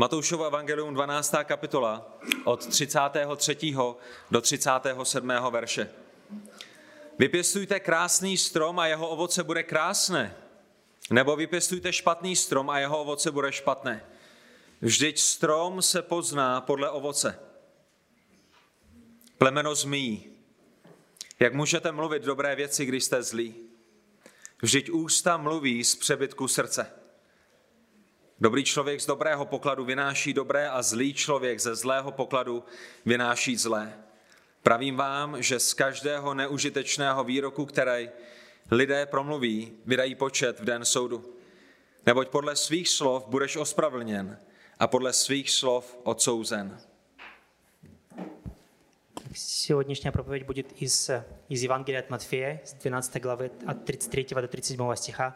Matoušovo evangelium 12. kapitola od 33. do 37. verše. Vypěstujte krásný strom a jeho ovoce bude krásné, nebo vypěstujte špatný strom a jeho ovoce bude špatné. Vždyť strom se pozná podle ovoce. Plemeno zmíjí. Jak můžete mluvit dobré věci, když jste zlí? Vždyť ústa mluví z přebytku srdce. Dobrý člověk z dobrého pokladu vynáší dobré a zlý člověk ze zlého pokladu vynáší zlé. Pravím vám, že z každého neužitečného výroku, který lidé promluví, vydají počet v den soudu. Neboť podle svých slov budeš ospravedlněn a podle svých slov odsouzen. Сегодняшняя проповедь будет из, из Евангелия от Матфея, с 12 главы, от 33 до 37 стиха.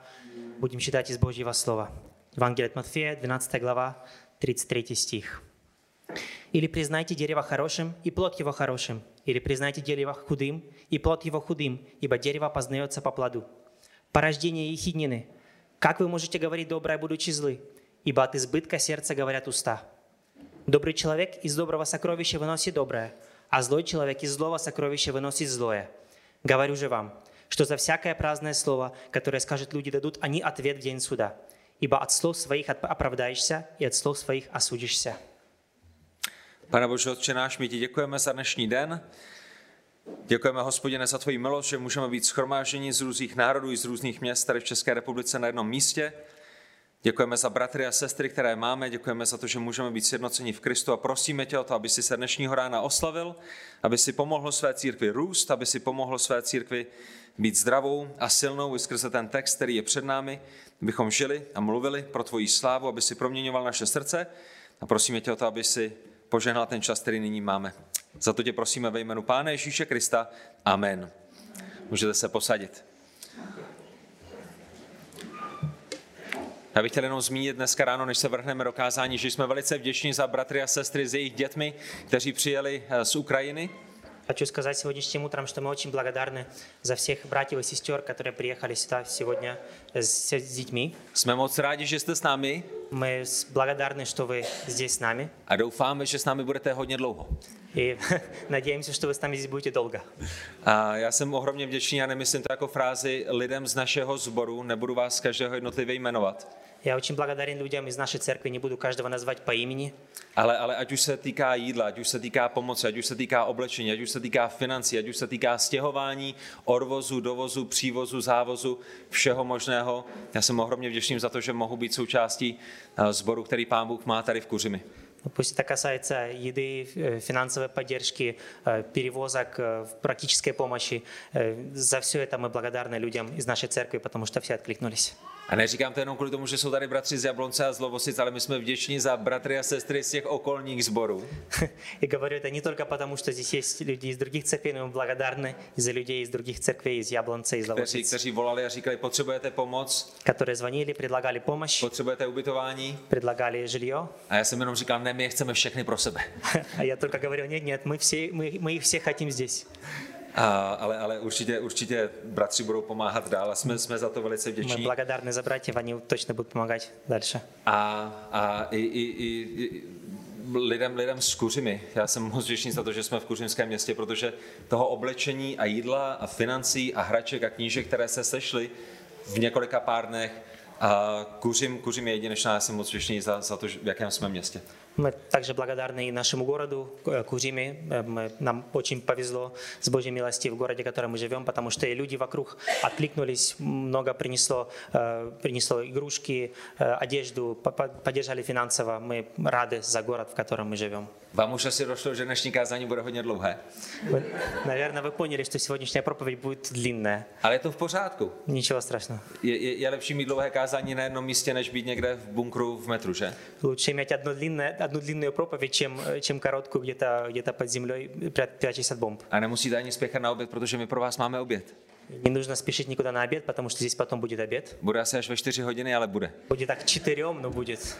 Будем читать из Божьего Слова. Евангелие от Матфея, 12 глава, 33 стих. «Или признайте дерево хорошим, и плод его хорошим, или признайте дерево худым, и плод его худым, ибо дерево познается по плоду. Порождение ехиднины. Как вы можете говорить доброе, будучи злы? Ибо от избытка сердца говорят уста. Добрый человек из доброго сокровища выносит доброе, а злой человек из злого сокровища выносит злое. Говорю же вам, что за всякое праздное слово, которое скажут люди, дадут они ответ в день суда. Ибо от слов своих оправдаешься, и от слов своих осудишься. Pane Bože, Otče náš, my ti děkujeme za dnešní den. Děkujeme, hospodine, za tvoji milost, že můžeme být schromáženi z různých národů i z různých měst tady v České republice na jednom místě. Děkujeme za bratry a sestry, které máme, děkujeme za to, že můžeme být sjednoceni v Kristu a prosíme tě o to, aby si se dnešního rána oslavil, aby si pomohl své církvi růst, aby si pomohl své církvi být zdravou a silnou i skrze ten text, který je před námi, abychom žili a mluvili pro tvoji slávu, aby si proměňoval naše srdce a prosíme tě o to, aby si požehnal ten čas, který nyní máme. Za to tě prosíme ve jménu Pána Ježíše Krista. Amen. Můžete se posadit. Já bych chtěl jenom zmínit dneska ráno, než se vrhneme do kázání, že jsme velice vděční za bratry a sestry s jejich dětmi, kteří přijeli z Ukrajiny. Хочу сказать сегодняшним утром, что мы очень благодарны за всех братьев и сестер, которые приехали сюда сегодня с, с детьми. Jsme moc rádi, že jste s námi Мы с- благодарны, что вы здесь с нами. a doufáme, že s námi budete hodně dlouho. И надеемся, что вы с нами здесь будете долго. A já jsem ohromně vděčný a nemyslím to jako frázi lidem z našeho sboru, nebudu vás každého jednotlivě jmenovat, Я очень благодарен людям из нашей церкви, не буду каждого назвать по имени, ale, ale ať už se týká jídla, ať už se týká pomoci, ať už se týká oblečení, ať už se týká financí, ať už se týká stěhování, odvozu, dovozu, přívozu, závozu, všeho možného. Já jsem ohromně vděčný za to, že mohu být součástí eh, sboru, který Pán Bůh má tady v Kuřimi. Ну, Пусть это касается еды, э, финансовой поддержки, э, перевозок, э, практической помощи. Э, За все это мы благодарны людям из нашей церкви, потому что все откликнулись. A neříkám to jenom kvůli tomu, že jsou tady bratři z Jablonce a z Lovosic, ale my jsme vděční za bratry a sestry z těch okolních sborů. И говорю это не только потому, что здесь есть люди из других церквей, но мы благодарны и за людей из других церквей, из Яблонца, из kteří, Ловосиц, kteří volali a říkali, potřebujete pomoc, которые звонили, предлагали помощь, potřebujete ubytování. предлагали жилье. A já jsem jenom říkal, ne, my je chceme všechny pro sebe. А я только говорил, нет, нет, мы, все, мы, мы их все хотим здесь. A, ale, ale určitě, určitě bratři budou pomáhat dál a jsme, jsme za to velice Мы vděční. благодарны за братьев, они точно будут помогать дальше. A, a i, i, i, i lidem, lidem s kuřimi. Já jsem moc vděčný za to, že jsme v kuřimském městě, protože toho oblečení a jídla a financí a hraček a knížek, které se sešly v několika pár dnech, a kuřim, kuřim je jedinečná, já jsem moc vděčný za, za to, že- v jakém jsme městě. Мы также благодарны и нашему городу, э, Кузиме. Э, мы- Нам очень повезло с Божьей милости в городе, в котором мы живем, потому что и люди вокруг откликнулись, много принесло, э, принесло игрушки, э, одежду, по- по- поддержали финансово. Мы рады за город, в котором мы живем. Vám už asi došlo, že dnešní kázání bude hodně dlouhé, Вы, наверное, вы поняли, что сегодняшняя проповедь будет длинная. ale je to v pořádku. Ничего страшного. Je, je, je lepší mít dlouhé kázání na jednom místě, než být někde v bunkru v metru, že? Лучше иметь одну, длинное, одну длинную проповедь, чем, э, чем короткую где-то где под землей, пря- прячась от бомб. A nemusíte ani spěchat na oběd, protože my pro vás máme oběd. Не нужно спешить никуда на обед, потому что здесь потом будет обед. Bude asi až ve 4 hodiny, ale bude. Будет так к четырем, но будет.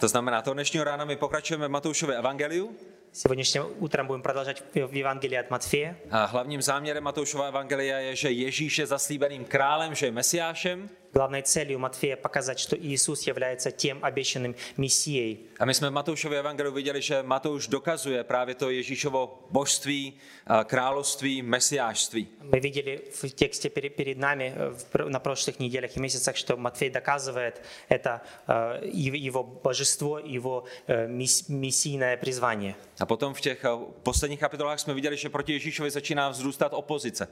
To znamená, toho dnešního rána my pokračujeme v Matoušově evangeliu Сегодняшним утром будем продолжать в в Евангелии от Матфея. a hlavním záměrem Matoušova evangelia je, že Ježíš je zaslíbeným králem, že je mesiášem Главной целью Матфея показать, что Иисус является тем обещанным Мессией. A my jsme v Matoušově evangeliu viděli, že Matouš dokazuje právě to Ježíšovo božství, a království, mesiášství. Мы видели в тексте пере- перед нами э, в пр- на прошлых неделях и месяцах, что Матфей доказывает это э, и- его божество, его э, мисс- мессийное призвание. A potom v těch eh, posledních kapitolách jsme viděli, že proti Ježíšovi začíná vzrůstat opozice.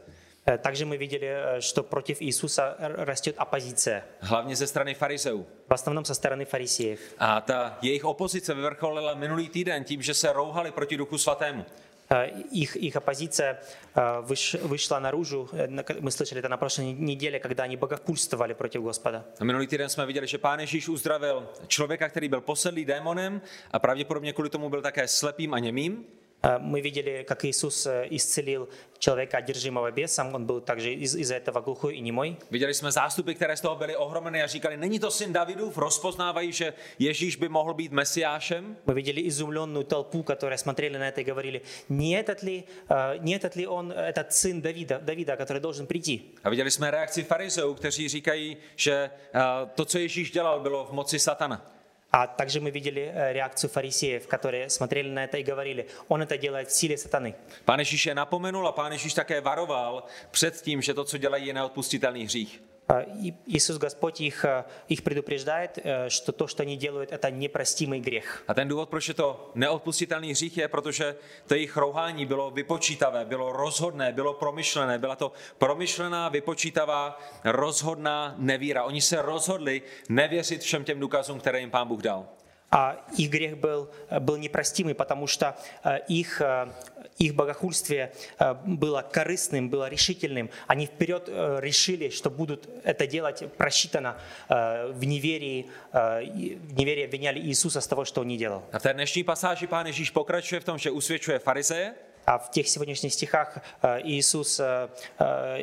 Э, Также мы видели, э, что против Иисуса р- растет оппозиция, Hlavně ze strany farizeů. в основном со стороны фарисеев. A ta jejich opozice vyvrcholila minulý týden tím, že se rouhali proti Duchu Svatému. Э, Их, их оппозиция э, выш- вышла наружу, э, на- мы слышали это на прошлой неделе, когда они богохульствовали против Господа. A minulý týden jsme viděli, že Pán Ježíš uzdravil člověka, který byl posedlý démonem a pravděpodobně kvůli tomu byl také slepým a němým. Э, Мы видели, как Иисус э, исцелил человека, одержимого бесом, он был также из- из-за этого глухой и немой. Viděli jsme zástupy, které z toho byly ohromeny a říkali, není to syn Davidův, rozpoznávají, že Ježíš by mohl být mesiášem. Мы видели изумленную толпу, которые смотрели на это и говорили, не этот ли, э, не этот ли он, э, этот сын Давида, Давида, который должен прийти? A viděli jsme reakci farizeů, kteří říkají, že eh, to, co Ježíš dělal, bylo v moci satana. А также мы видели э, реакцию фарисеев, которые смотрели на это и говорили, он это делает в силе сатаны. Pán Ježíš je napomenul a pán Ježíš také varoval před tím, že to, co dělají, je neodpustitelný hřích. А, и Иисус Господь их, э, их предупреждает, э, что то, что они делают, это непростимый грех. A ten důvod, proč je to neodpustitelný hřích, je, protože to jejich rouhání bylo vypočítavé, bylo rozhodné, bylo promyšlené. Byla to promyšlená, vypočítavá, rozhodná nevíra. Oni se rozhodli nevěřit všem těm důkazům, které jim pán Bůh dal. А их грех был, э, был непростимый, потому что э, их, э, их богохульствие э, было корыстным, было решительным. Они вперед э, решили, что будут это делать просчитано э, в неверии, в неверии обвиняли Иисуса с того, что он не делал. A v té dnešní pasáži pán Ježíš pokračuje v tom, že usvědčuje farizeje, А в тех сегодняшних стихах Иисус,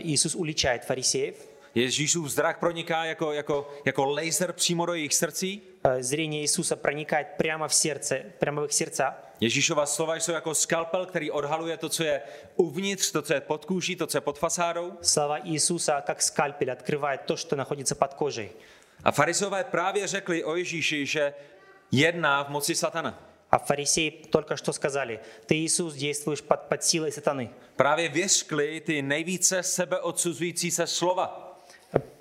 Иисус уличает фарисеев. Ježíšův zrak proniká jako, jako, jako laser přímo do jejich srdcí. Э, Зрение Иисуса проникает прямо в сердце, прямо в их сердца. Ježíšova slova jsou jako skalpel, který odhaluje to, co je uvnitř, to, co je pod kůží, to, co je pod fasádou. Слова Иисуса, как скальпель, открывают то, что находится под кожей. A farizové právě řekli o Ježíši, že jedná v moci satana. А фарисеи только что сказали, ты, Иисус, действуешь под, под силой сатаны. Právě věřkli ty nejvíce sebeodsuzující se slova.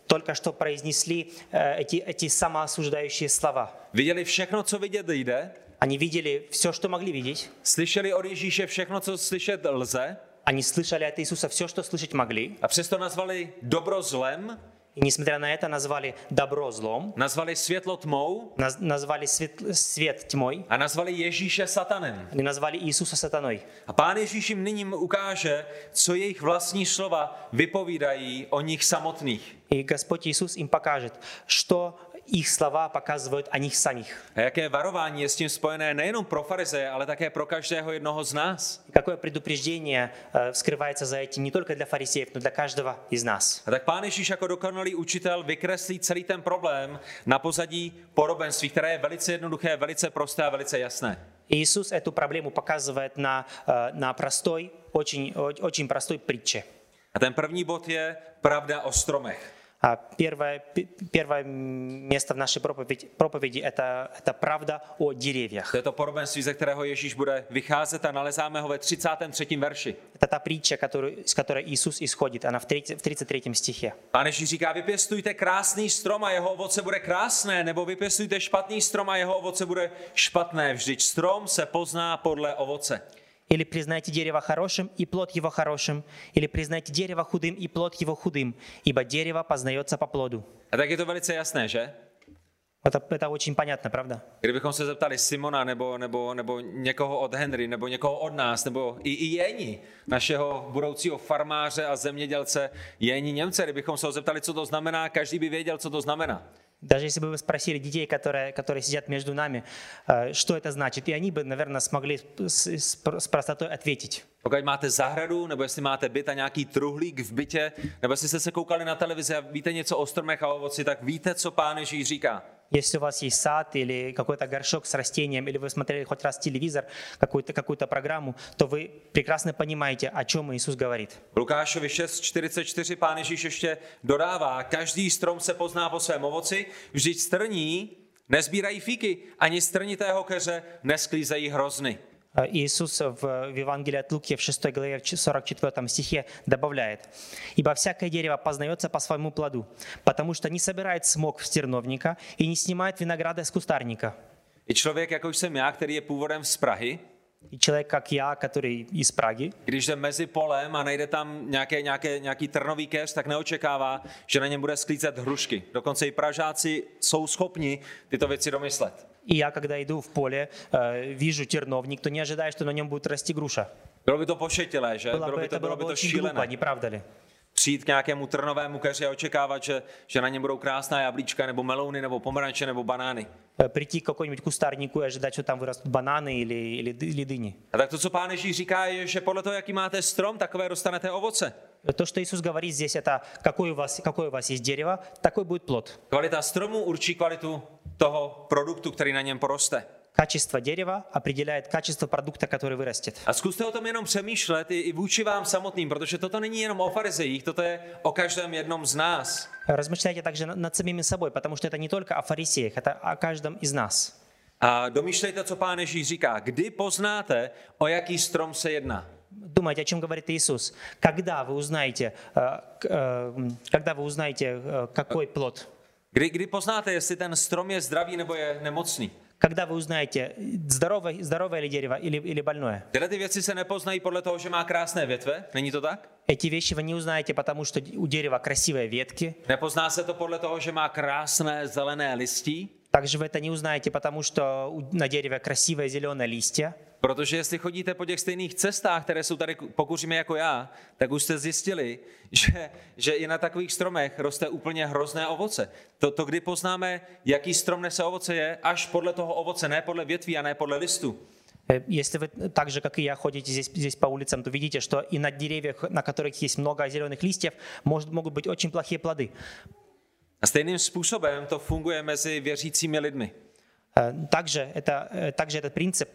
Только что произнесли э, эти, эти самоосуждающие слова. Viděli všechno, co vidět jde, Они видели все, что могли видеть. slyšeli od Ježíše všechno, co slyšet lze Они слышали от Иисуса все, что слышать могли. a přesto nazvali dobro zlem, И, nесмотря на это, назвали добро злом, nazvali světlo tmou наз- назвали свет, свет тьмой, a nazvali Ježíše satanem. они назвали Иисуса сатаной. A pán Ježíš jim nyní ukáže, co jejich vlastní slova vypovídají o nich samotných. И Господь Иисус им покажет, что их слова показывают о них самих. A jaké varování je s tím spojené nejenom pro farizeje, ale také pro každého jednoho z nás. И какое предупреждение э, скрывается за этим не только для фарисеев, но для каждого из нас. A tak pán Ježíš jako dokonalý učitel vykreslí celý ten problém na pozadí podobenství, které je velice jednoduché, velice prosté a velice jasné. И Иисус эту проблему показывает на, э, на простой, очень, о- очень простой притче. A ten první bod je pravda o stromech. А Первое, пе- первое место в нашей проповеди, проповеди это, это правда о деревьях. To je to podobenství, ze kterého Ježíš bude vycházet a nalezáme ho ve 33. verši. Это та притча, которую, с которой Иисус исходит. Она в, треть- в 33 стихе. Pán Ježíš říká, vypěstujte krásný strom a jeho ovoce bude krásné, nebo vypěstujte špatný strom a jeho ovoce bude špatné. Vždyť strom se pozná podle ovoce. Или признайте дерево хорошим, и плод его хорошим. Или признайте дерево худым, и плод его худым. Ибо дерево познается по плоду. A tak je to velice jasné, že? Это, это очень понятно, правда? Kdybychom se zeptali Simona nebo, nebo, nebo někoho od Henry, nebo někoho od nás, nebo i, i Jeni, našeho budoucího farmáře a zemědělce Jeni Němce, kdybychom se ho zeptali, co to znamená, každý by věděl, co to znamená. Даже если бы вы спросили детей, которые, которые сидят между нами, э, что это значит, и они бы, наверное, смогли с, с- с простотой ответить. Pokud máte zahradu, nebo jestli máte byt a nějaký truhlík v bytě, nebo jestli jste se koukali na televizi a víte něco o stromech a ovoci, tak víte, co pán Ježíš říká. Если у вас есть сад или какой-то горшок с растением, или вы смотрели хоть раз телевизор, какую-то какую программу, то вы прекрасно понимаете, о чем Иисус говорит. V Lukášovi 6.44 pán Ježíš ještě dodává, každý strom se pozná po svém ovoci, vždyť strní nezbírají fíky, ani strnitého keře nesklízejí hrozny. Э, Иисус в в Евангелии от Луки в 6 главе в 44 стихе добавляет, «Ибо всякое дерево познается по своему плоду, потому что не собирает смог в терновника и не снимает винограда из кустарника». I člověk, jako jsem já, který je původem z Prahy, И человек, как я, который из Праги, když jde mezi polem a najde tam nějaké, nějaké, nějaký trnový keř, tak neočekává, že na něm bude sklízet hrušky. Dokonce i Pražáci jsou schopni tyto věci domyslet. и я, когда иду в поле, э, вижу терновник, то не ожидаю, что на нем будет расти груша. Bylo by to pošetilé, že? Было Bylo бы, by to, это bylo было by бы to очень глупо, šílené. не правда ли? Přijít k nějakému trnovému keři a očekávat, že, že na něm budou krásná jablíčka, nebo melouny, nebo pomeranče, nebo banány. Э, Прийти к какому-нибудь кустарнику и ожидать, что там vyrастут бананы или, или, ды- или дыни. A tak to, co pán Ježíš říká, je, že podle toho, jaký máte strom, takové dostanete ovoce. То, что Иисус говорит здесь, это какое у вас, какое у вас есть дерево, такой будет плод. Kvalita stromu určí kvalitu toho produktu, který na něm poroste. Качество дерева определяет качество продукта, который вырастет. A zkuste o tom jenom přemýšlet i, i vůči vám samotným, protože toto není jenom o farizejích, toto je o každém jednom z nás. Размышляйте также на- над самими собой, потому что это не только о фарисеях, это о каждом из нас. A domýšlejte, co pán Ježíš říká. Kdy poznáte, o jaký strom se jedná? Думайте, о чем говорит Иисус. Когда вы узнаете, э, к- э, м, когда вы узнаете, э, какой плод? Kdy, kdy poznáte, jestli ten strom je zdravý nebo je nemocný? Когда вы узнаете, здоровое, здоровое ли дерево или, или больное? Tyhle ty věci se nepoznají podle toho, že má krásné větve, není to tak? Эти вещи вы не узнаете, потому что у дерева красивые ветки. Nepozná se to podle toho, že má krásné zelené listí, Также вы это не узнаете, потому что на дереве красивые зеленые листья. protože jestli chodíte po těch stejných cestách, které jsou tady pokuříme jako já, tak už jste zjistili, že, že i na takových stromech roste úplně hrozné ovoce. To, to, kdy poznáme, jaký strom nese ovoce, je až podle toho ovoce, ne podle větví a ne podle listů. Э, Если вы так же, как и я, ходите здесь, здесь по улицам, то видите, что и на деревьях, на которых есть много зеленых листьев, может, могут быть очень плохие плоды. A stejným způsobem to funguje mezi věřícími lidmi. Э, Также, это, э, также этот принцип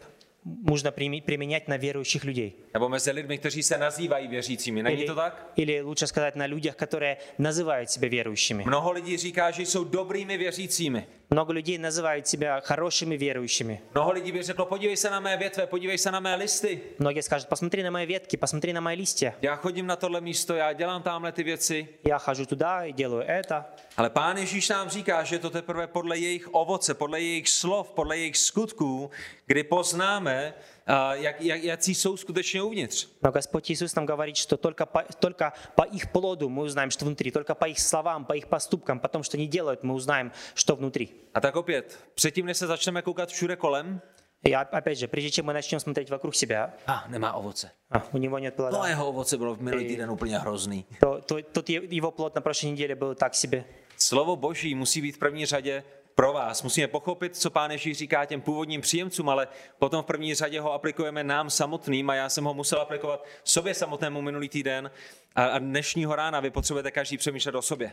можно прими- применять на верующих людей. Nebo mezi lidmi, kteří se nazývají věřícími. Není Или, to tak? или лучше сказать, на людях, которые называют себя верующими. Mnoho lidí říká, že jsou dobrými věřícími. Много людей называют себя хорошими верующими. Mnoho lidí by řeklo, podívej se na mé větve, podívej se na mé listy. Многие скажут, посмотри на мои ветки, посмотри на мои листья. Já chodím na tohle místo, já dělám tamhle ty věci. Я хожу туда и делаю это. Ale pán Ježíš nám říká, že je to teprve podle jejich ovoce, podle jejich slov, podle jejich skutků, kdy poznáme, a, jak, jak, jaký jsou skutečně uvnitř. Но Господь Иисус нам говорит, что только по, только по их плоду мы узнаем, что внутри, только по их словам, по их поступкам, по тому, что они делают, мы узнаем, что внутри. A tak opět, předtím, než se začneme koukat všude kolem, И а- опять же, прежде чем мы начнем смотреть вокруг себя, a nemá ovoce. а, у него нет To плода, jeho ovoce bylo v minulý týden úplně hrozný. то, то, тот е- его плод на прошлой неделе был так себе. Slovo Boží musí být v první řadě pro vás. Musíme pochopit, co Pán Ježíš říká těm původním příjemcům, ale potom v první řadě ho aplikujeme nám samotným a já jsem ho musel aplikovat sobě samotnému minulý týden a a dnešního rána vy potřebujete každý přemýšlet o sobě.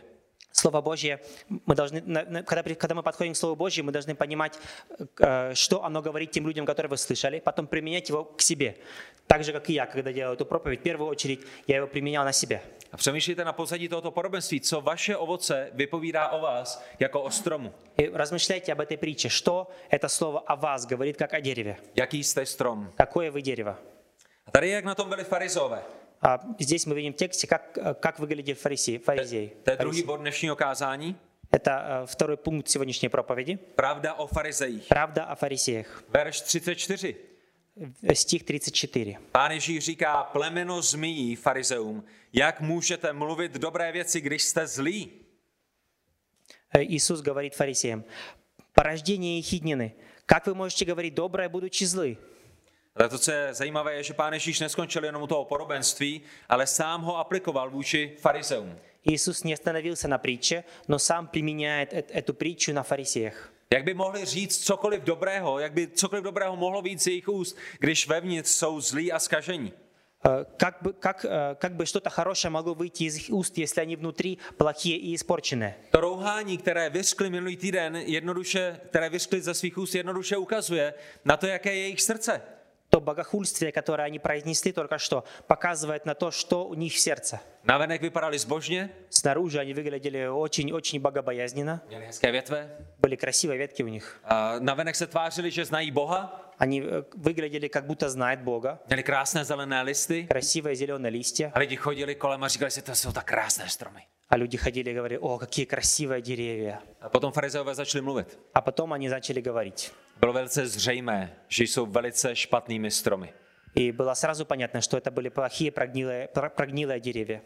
Слово Божье, мы должны, на- на- когда, при- когда мы подходим к Слову Божьему, мы должны понимать, э, что оно говорит тем людям, которые вы слышали, потом применять его к себе. Так же, как и я, когда делаю эту проповедь, в первую очередь я его применял на себе. A přemýšlejte na pozadí tohoto podobenství, co vaše ovoce vypovídá o vás jako o stromu. И размышляйте об этой притче, что это слово о вас говорит, как о дереве. Jaký jste strom? Какое вы дерево? A tady je, jak na tom byli farizové. А здесь мы видим в тексте, как, э, как выглядели фарисеи. фаризеи. To je druhý bod dnešního kázání. Это э, второй пункт сегодняшней проповеди. Pravda o farizejích. Правда о фарисеях. Verš 34. Э, Стих 34. Pán Ježíš říká, plemeno zmíjí farizeum, jak můžete mluvit dobré věci, když jste zlí? Э, Иисус говорит фарисеям, порождение ехиднины, как вы можете говорить доброе, будучи злы? Ale to, co je zajímavé, je, že pán Ježíš neskončil jenom u toho podobenství, ale sám ho aplikoval vůči farizeum. Иисус не остановился на притче, но сам применяет эт- эту притчу на фарисеях. Jak by mohli říct cokoliv dobrého, jak by cokoliv dobrého mohlo být z jejich úst, když vevnitř jsou zlí a skažení. Э, Как бы, как, э, как бы что-то хорошее могло выйти из их уст, если они внутри плохие и испорченные. To rouhání, které vyřkli minulý týden, jednoduše, které vyřkli ze svých úst, jednoduše ukazuje na to, jaké je jejich srdce. То богохульствие, которое они произнесли только что, показывает на то, что у них в сердце. Navenek vypadali zbožně, Снаружи они выглядели очень-очень богобоязненно. měli hezké větve, Были красивые ветки у них. a navenek se tvářili, že znají Boha, Они э, выглядели, как будто знают Бога. měli krásné zelené listy Красивые зеленые листья. a lidi chodili kolem a říkali si, to jsou tak krásné stromy. А люди ходили и говорили, о, какие красивые деревья. A potom farizeové začali mluvit. А потом они начали говорить. Bylo velice zřejmé, že jsou velice špatnými stromy. И было сразу понятно, что это были плохие прогнилые, про- прогнилые деревья.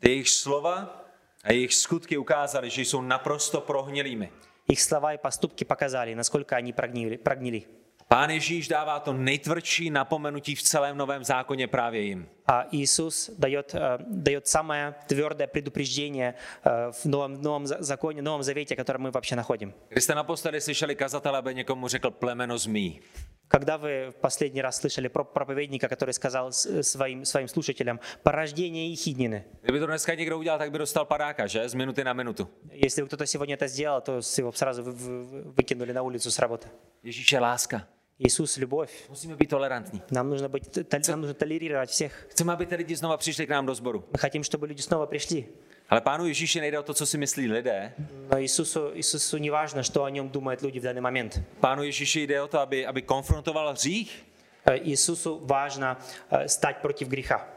Ty jejich slova a jejich skutky ukázaly, že jsou naprosto prohnilými. Их слова и поступки показали, насколько они прогнили. прогнили. Pán Ježíš dává to nejtvrdší napomenutí v celém novém zákoně právě jim. А Иисус дает, э, дает самое твердое предупреждение э, в новом, новом за- законе, новом завете, который мы вообще находим. Když jste naposledy slyšeli kazatele, aby někomu řekl plemeno zmí, Когда вы в последний раз слышали про проповедника, который сказал с- своим, своим слушателям «порождение ехиднины», Kdyby to dneska někdo udělal, tak by dostal padáka, že? Z minuty na minutu. если бы кто-то сегодня это сделал, то с- его сразу вы- вы- выкинули на улицу с работы. Ježíš je láska. Иисус – любовь. Musíme být tolerantní. Нам нужно, быть, тол- нам нужно толерировать всех. Chceme, aby ty lidi znova přišli k nám do sboru. Мы хотим, чтобы люди снова пришли. Ale pánu Ježíši nejde o to, co si myslí lidé. Но Иисусу, Иисусу не важно, что о нем думают люди в данный момент. Pánu Ježíši jde o to, aby, aby konfrontoval hřích. Э, Иисусу важно э, стать против греха.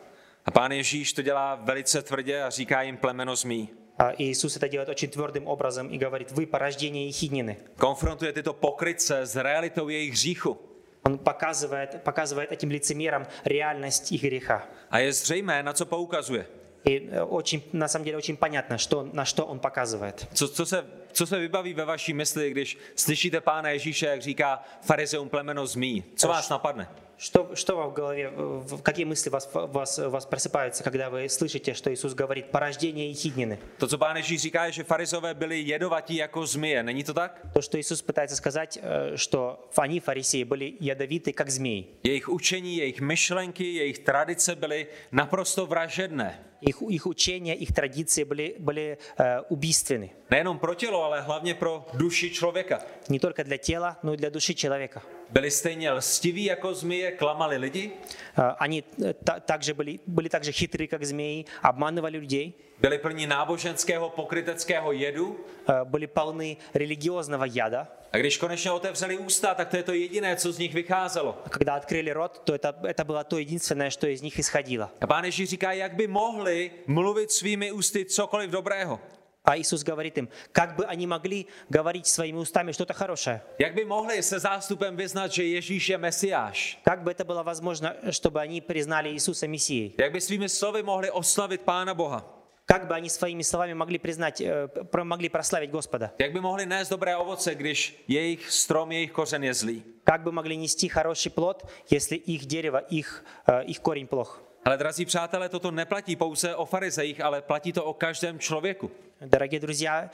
A pán Ježíš to dělá velice tvrdě a říká jim plemeno zmí. А Иисус это делает очень твердым образом и говорит, вы порождение ехиднины. Konfrontuje tyto pokrytce s realitou jejich hříchu. Он показывает, показывает этим лицемерам реальность их греха. A je zřejmé, na co poukazuje. И э, очень, на самом деле очень понятно, что, на что он показывает. Co, co, se, co se vybaví ve vaší mysli, když slyšíte pána Ježíše, jak říká farizeum plemeno zmí? Co vás napadne? Что, что вам в голове, э, в- какие мысли у вас, в вас, у вас просыпаются, когда вы слышите, что Иисус говорит порождение ехиднины? To, co pán Ježíš říká, je, že farizové byli jedovatí jako zmije. Není to tak? То, что Иисус пытается сказать, э, что они, фарисеи, были ядовиты, как змеи. Jejich učení, jejich myšlenky, jejich tradice byly naprosto vražedné. Их, их учения, их традиции были, были э, убийственны. Nejenom pro tělo, ale hlavně pro duši člověka. Не только для тела, но и для души человека. Byli stejně lstiví jako zmije, klamali lidi, Э, Они э, та- также были, были также хитры, как змеи, обманывали людей, byli plní náboženského pokryteckého jedu. э, были полны религиозного яда. A když konečně otevřeli ústa, tak to je to jediné, co z nich vycházelo. А Когда открыли рот, то это, это было то единственное, что из них исходило. A pán Ježíš říká, jak by mohli mluvit svými ústy cokoliv dobrého. А Иисус говорит им, как бы они могли говорить своими устами что-то хорошее. Jak by mohli se zástupem vyznat, že Ježíš je Mesiáš? Как бы это было возможно, чтобы они признали Иисуса Мессией? Jak by svými slovy mohli oslavit Pána Boha? Как бы они своими словами могли признать, э, про- могли прославить Господа? Jak by mohli nést dobré ovoce, když jejich strom, jejich kořen je zlý? Как бы могли нести хороший плод, если их дерево, их, э, их корень плох? Ale drazí přátelé, toto neplatí pouze o farizejích, ale platí to o každém člověku. Дорогие друзья,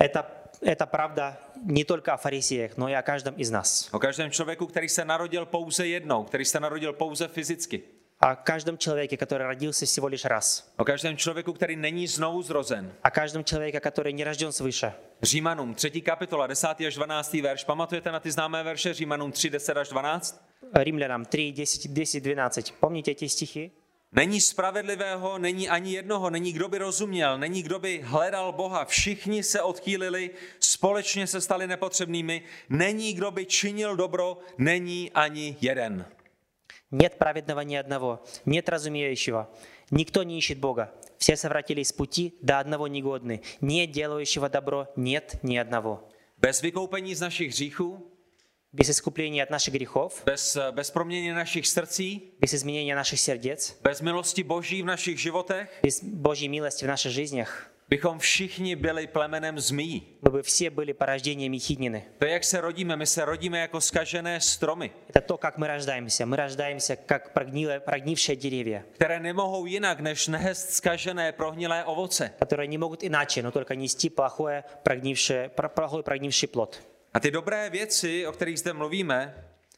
это, это правда не только о фарисеях, но и о каждом из нас. O každém člověku, který se narodil pouze jednou, který se narodil pouze fyzicky. О каждом человеке, который родился всего лишь раз. O každém člověku, který není znovu zrozen. О каждом человеке, который не рожден свыше. Římanům 3. kapitola, 10. až 12. verš. Pamatujete na ty známé verše Římanům 3, 10 až 12? Римлянам 3, 10, 10, 12. Помните эти стихи? Není spravedlivého, není ani jednoho, není kdo by rozuměl, není kdo by hledal Boha. Všichni se odchýlili, společně se stali nepotřebnými. Není kdo by činil dobro, není ani jeden. Нет праведного ни одного, нет разумеющего. Никто не ищет Бога. Все совратились с пути, до одного негодны. Нет делающего добро, нет ни одного. Bez vykoupení z našich hříchů, Без искупления от наших грехов, bez, bez proměnění našich srdcí, без изменения наших сердец, bez milosti Boží v našich životech, без Божьей милости в наших жизнях, bychom všichni byli plemenem zmí. мы бы все были порождениями хиднины. To je, jak se rodíme. My se rodíme jako skažené stromy, Это то, как мы рождаемся. Мы рождаемся, как прогнилые, прогнившие деревья, které nemohou jinak, než nést skažené, prohnilé ovoce. которые не могут иначе, но только нести плохое, прогнившее, про- плохой прогнивший плод. A ty dobré věci, o kterých zde mluvíme,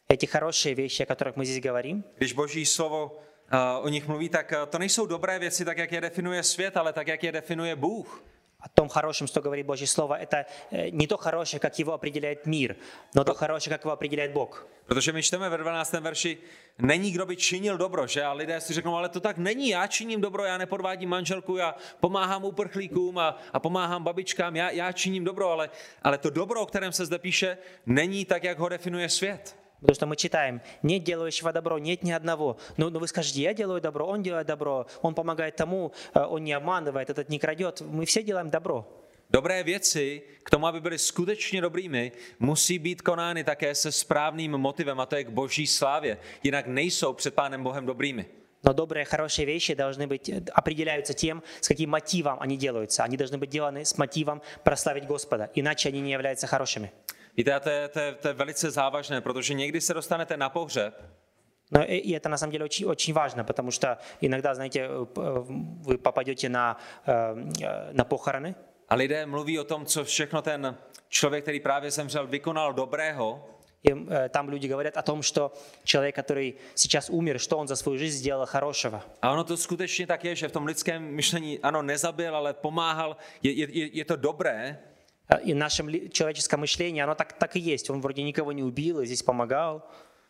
Эти хорошие вещи, о которых мы здесь говорим, když Boží slovo uh, o nich mluví, tak uh, to nejsou dobré věci tak, jak je definuje svět, ale tak, jak je definuje Bůh. О том хорошем, что говорит Божье Слово, это э, не то хорошее, как его определяет мир, но то хорошее, как его определяет Бог. Protože my čteme ve 12. verši, není kdo by činil dobro, že? A lidé si řeknou, ale to tak není, já činím dobro, já nepodvádím manželku, já pomáhám uprchlíkům a, a pomáhám babičkám, já, já činím dobro, ale, ale to dobro, o kterém se zde píše, není tak, jak ho definuje svět. Потому что мы читаем, нет делающего добро, нет ни одного. Но, но вы скажете, я делаю добро, он делает добро, он помогает тому, э, он не обманывает, этот не крадет. Мы все делаем добро. Dobré věci, k tomu, aby byly skutečně dobrými, musí být konány také se správným motivem, a to je k boží slávě. Jinak nejsou před Pánem Bohem dobrými. Но добрые, хорошие вещи должны быть, э, определяются тем, с каким мотивом они делаются. Они должны быть деланы с мотивом прославить Господа, иначе они не являются хорошими. Víte, a to je, to, je, to je velice závažné, protože někdy se dostanete na pohřeb Но и и это на самом деле очень, очень важно, потому что иногда, знаете, э, п- э, вы попадете на, э, э, на похороны, a lidé mluví o tom, co všechno ten člověk, který právě zemřel, vykonal dobrého, и э, там люди говорят о том, что человек, который сейчас умер, что он за свою жизнь сделал хорошего. A ono to skutečně tak je, že v tom lidském myšlení, ano, nezabil, ale pomáhal, je, je, je- je to dobré, Э, И в нашем человеческом мышлении оно так, так и есть. Он вроде никого не убил и здесь помогал.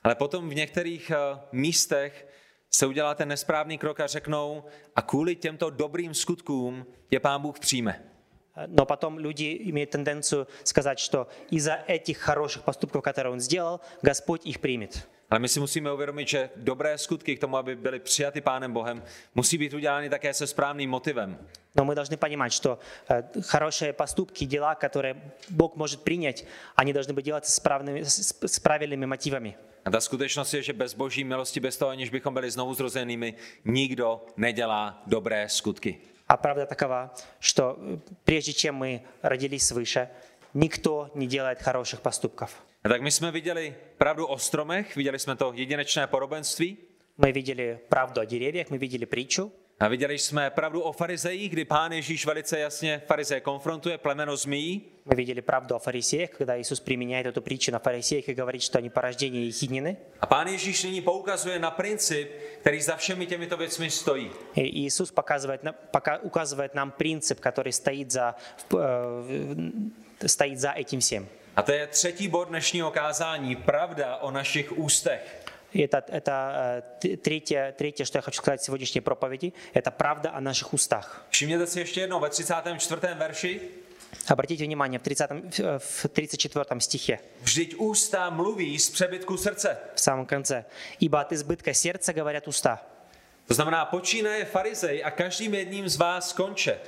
ale potom v některých eh, místech se udělá ten nesprávný krok a řeknou, a kvůli těmto dobrým skutkům je Pán Bůh přijme. Э, Но потом люди имеют тенденцию сказать, что из-за этих хороших поступков, которые он сделал, Господь их примет. Ale my si musíme uvědomit, že dobré skutky k tomu, aby byly přijaty Pánem Bohem, musí být udělány také se správným motivem. Но мы должны понимать, что э, хорошие поступки, дела, которые Бог может принять, они должны быть делаться с, правными, с, с правильными мотивами. A ta skutečnost je, že bez boží milosti, bez toho, aniž bychom byli znovu zrozenými, nikdo nedělá dobré skutky. А правда такова, что э, прежде чем мы родились свыше, никто не делает хороших поступков. A tak my jsme viděli pravdu o stromech, viděli jsme to jedinečné podobenství Мы видели правду о деревьях, мы видели притчу, a viděli jsme pravdu o farizejích, kdy pán Ježíš velice jasně farizeje konfrontuje plemeno zmíjí мы видели правду о фарисеях, когда Иисус применяет эту притчу на фарисеях и говорит, что они порождение ехиднины. a pán Ježíš nyní poukazuje na princip, který za všemi těmito věcmi stojí. И Иисус показывает, нам- пока, указывает нам принцип, который стоит за, э, стоит за этим всем. A to je třetí bod dnešního kázání, pravda o našich ústech. И Это, это э, т- третье, третье, что я хочу сказать в сегодняшней проповеди, это правда о наших устах. Všimněte si ještě jednou ve 34. verši, Обратите внимание, в, 30, в- в 34 стихе, vždyť ústa mluví z přebytku srdce. в самом конце. «Ибо от избытка сердца говорят уста». To znamená, počínaje farizej a každým jedním z vás konče.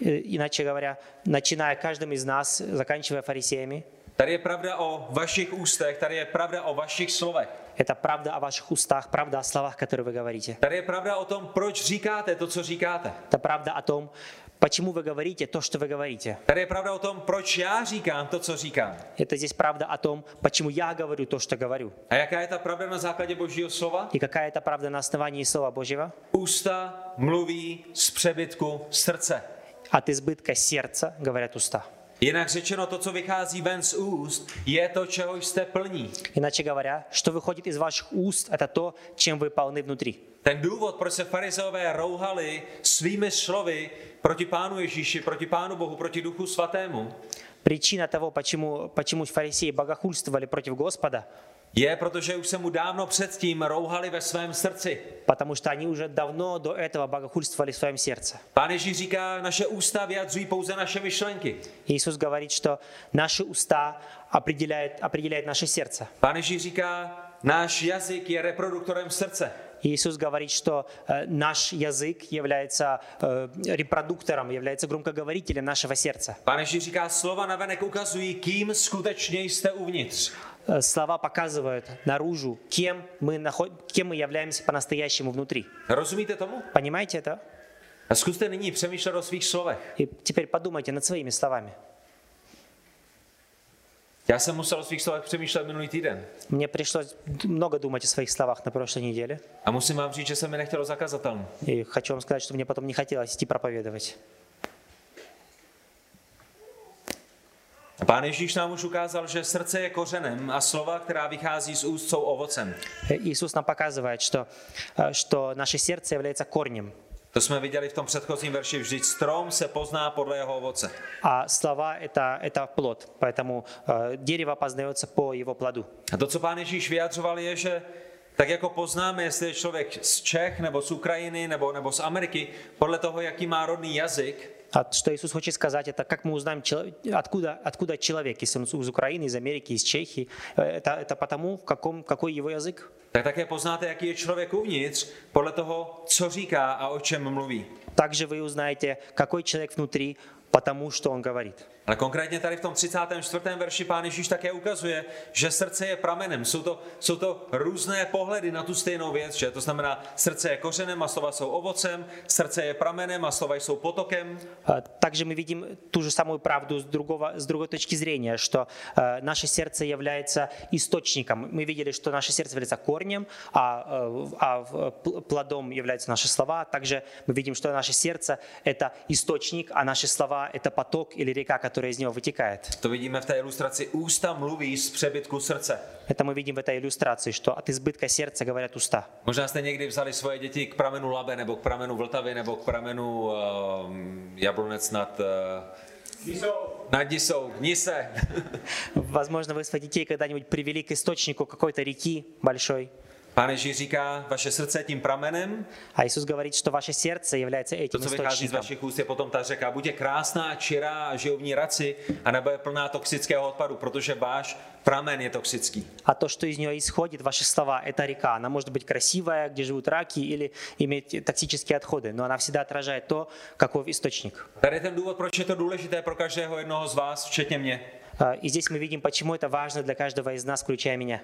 Э, Иначе говоря, начиная каждым из нас, заканчивая фарисеями, Tady je pravda o vašich ústech, tady je pravda o vašich slovech. это правда о ваших устах, правда о словах, которые вы говорите. Tady je pravda o tom, proč říkáte to, co říkáte. Это правда о том, почему вы говорите то, что вы говорите. Tady je pravda o tom, proč já říkám to, co říkám. Это здесь правда о том, почему я говорю то, что говорю. A jaká je ta pravda na základě Božího slova? И какая это правда на основании Слова Божьего? Ústa mluví z přebytku srdce. От избытка сердца говорят уста. Jinak řečeno, to, co vychází ven z úst, je to, čeho jste plní. Иначе говоря, что выходит из ваших уст, это то, чем вы полны внутри. Ten důvod, proč se farizeové rouhali svými slovy proti Pánu Ježíši, proti Pánu Bohu, proti Duchu Svatému, Причина того, почему, почему фарисеи богохульствовали против Господа, je, protože už se mu dávno předtím rouhali ve svém srdci. потому что они уже давно до этого богохульствовали в своем сердце. Pán Ježíš říká, naše ústa vyjadřují pouze naše myšlenky. Иисус говорит, что наши уста определяют, определяют наше сердце. Pán Ježíš říká, náš jazyk je reproduktorem srdce. Иисус говорит, что э, наш язык является э, репродуктором, является громкоговорителем нашего сердца. Pán Ježíš říká, slova navenek ukazují, kým skutečně jste uvnitř. Э, Слова показывают наружу, кем мы, наход... кем мы являемся по-настоящему внутри. Rozumíte tomu? Понимаете это? A zkuste nyní přemýšlet o svých slovech. И теперь подумайте над своими словами. Já jsem musel o svých slovech přemýšlet minulý týden. Мне пришлось много думать о своих словах на прошлой неделе. A musím vám říct, že se mi nechtělo zakazatelnu. И хочу вам сказать, что мне потом не хотелось идти проповедовать. Pán Ježíš nám už ukázal, že srdce je kořenem a slova, která vychází z úst, jsou ovocem. Э, Иисус нам показывает, что, э, что наше сердце является корнем, To jsme viděli v tom předchozím verši. Vždyť strom se pozná podle jeho ovoce. а слова это, это плод. Поэтому э, дерево познается по его плоду. A to, co pán Ježíš vyjadřoval, je, že tak jako poznáme, jestli je člověk z Čech, nebo z Ukrajiny, nebo, nebo z Ameriky, podle toho, jaký má rodný jazyk, А что Иисус хочет сказать, это как мы узнаем, откуда, откуда человек, если он из Украины, из Америки, из Чехии. Это, это потому, в каком, какой его языk. tak také poznáte, jaký je člověk uvnitř, podle toho, co říká a o čem mluví. Также вы узнаете, какой человек внутри, потому что он говорит. Ale konkrétně tady v tom 34. verši pán Ježíš také ukazuje, že srdce je pramenem. Jsou to, jsou to různé pohledy na tu stejnou věc, že to znamená, srdce je kořenem a slova jsou ovocem, srdce je pramenem a slova jsou potokem. А, Также мы видим ту же самую правду с, другого, с другой точки зрения, что э, наше сердце является источником. Мы видели, что наше сердце является корнем, а, э, а в- пл- плодом являются наши слова. Также мы видим, что наше сердце – это источник, а наши слова – это поток или река, которая из него вытекает. To vidíme v té ilustraci. Ústa mluví z přebytku srdce. Это мы видим в этой иллюстрации, что от избытка сердца говорят уста. Možná jste někdy vzali svoje děti k pramenu Labe, nebo k pramenu Vltavy, nebo k pramenu uh, Jablonec nad, uh, nad Disou, Nise. Возможно, вы своих детей когда-нибудь привели к источнику какой-то реки большой. Pán Ježíš říká, vaše srdce je tím pramenem, А Иисус говорит, что ваше сердце является to, этим co vychází z источником. vašich úst, je potom ta řeka. Buď je krásná, čirá a žijou v ní raci, a nebo je plná toxického odpadu, protože váš pramen je toxický. А то, что из нее исходит, ваши слова, это река. Она может быть красивая, где живут раки, или иметь токсические отходы, но она всегда отражает то, каков источник. Tady je ten důvod, proč je to důležité pro každého jednoho z vás, včetně mě. А, И здесь мы видим, почему это важно для каждого из нас, включая меня.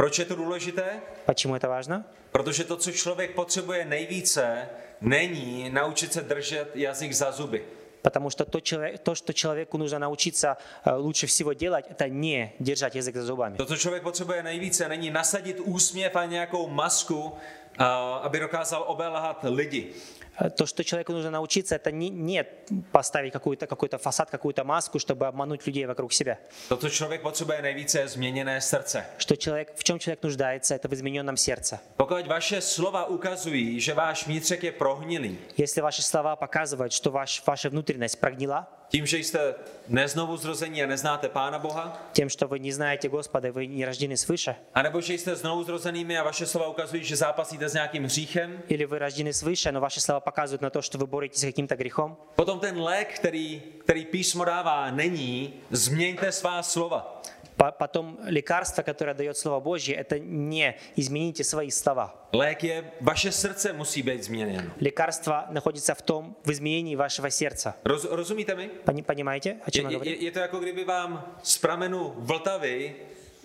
Proč je to důležité? Почему это важно? Protože to, co člověk potřebuje nejvíce, není naučit se držet jazyk za zuby. Потому что то, человек, то, что человеку нужно научиться э, лучше всего делать, это не держать язык за зубами. To, co člověk potřebuje nejvíce, není nasadit úsměv a nějakou masku, a, aby dokázal obelhat lidi. Э, То, что человеку нужно научиться, это не, не поставить какой-то какой фасад, какую-то маску, чтобы обмануть людей вокруг себя. To, co člověk potřebuje nejvíce, je změněné srdce. Что человек, в чем человек нуждается, это в измененном сердце. Pokud vaše slova ukazují, že váš vnitřek je prohnilý, Если ваши слова показывают, что ваш, ваша внутренность прогнила, tím, že jste neznovu zrození a neznáte Pána Boha, тем, что вы не знаете Господа, вы не rождены свыше, anebo že jste znovu zrozenými a vaše slova ukazují, že zápasíte s nějakým hříchem, или вы рождены свыше, но ваши слова показывают на то, что вы боретесь с каким-то грехом, potom ten lék, který, který písmo dává, není změňte svá slova. по- потом лекарство, которое дает Слово Божье, это не измените свои слова. Lék je, vaše srdce musí být změněno. Лекарство находится в том, в изменении вашего сердца. Roz, rozumíte mi? Пони- Понимаете, о Je, чем я je, говорю? je to jako kdyby vám z pramenu Vltavy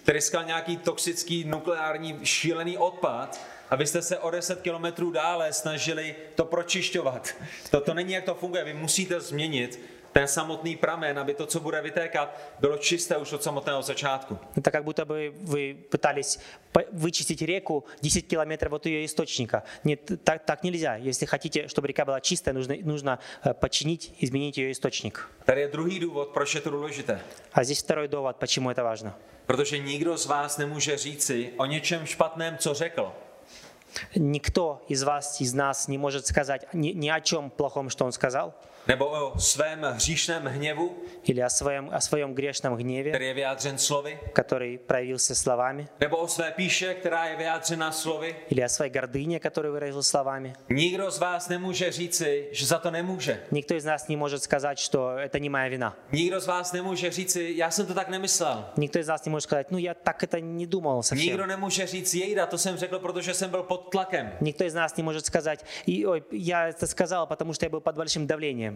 tryskal nějaký toxický nukleární šílený odpad a vy jste se o 10 kilometrů dále snažili to pročišťovat. To, to není, jak to funguje. Vy musíte změnit ten samotný pramen, aby to, co bude vytékat, bylo čisté už od samotného začátku. Это как будто бы вы пытались по- вычистить реку 10 километров от ее источника. Нет, так, так нельзя. Если хотите, чтобы река была чистая, нужно, нужно э, починить, изменить ее источник. Tady je druhý důvod, proč je to důležité. А здесь второй довод, почему это важно. Protože nikdo z vás nemůže říci o něčem špatném, co řekl. Никто из вас, из нас не может сказать ни, ни о чем плохом, что он сказал, Nebo o svém hříšném hněvu, или о своем, о своем грешном гневе, který je vyjádřen slovy. который проявился словами, Nebo o své píše, která je vyjádřena slovy. или о своей гордыне, которую выразил словами. Nikdo z vás nemůže říci, že za to nemůže. Никто из нас не может сказать, что это не моя вина. Nikdo z vás nemůže říci, já jsem to tak nemyslel. Никто из нас не может сказать, ну я так это не думал совсем. Nikdo nemůže říct, jejda, to jsem řekl, protože jsem byl pod tlakem. Никто из нас не может сказать, и, ой, я это сказал, потому что я был под большим давлением.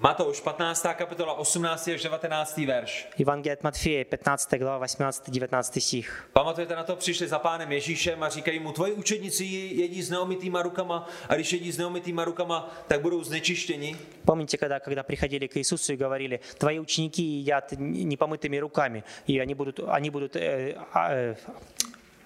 Matouš 15. kapitola 18. až 19. verš. Евангелие от Матфея, 15 глава, 18-19 стих. Pamatujete na to, přišli za pánem Ježíšem a říkají mu, tvoji učedníci jedí s neomytýma rukama a když jedí s neomytýma rukama, tak budou znečištěni. Помните, когда, когда приходили к Иисусу и говорили, твои ученики едят непомытыми руками, и они будут, они будут, э, э,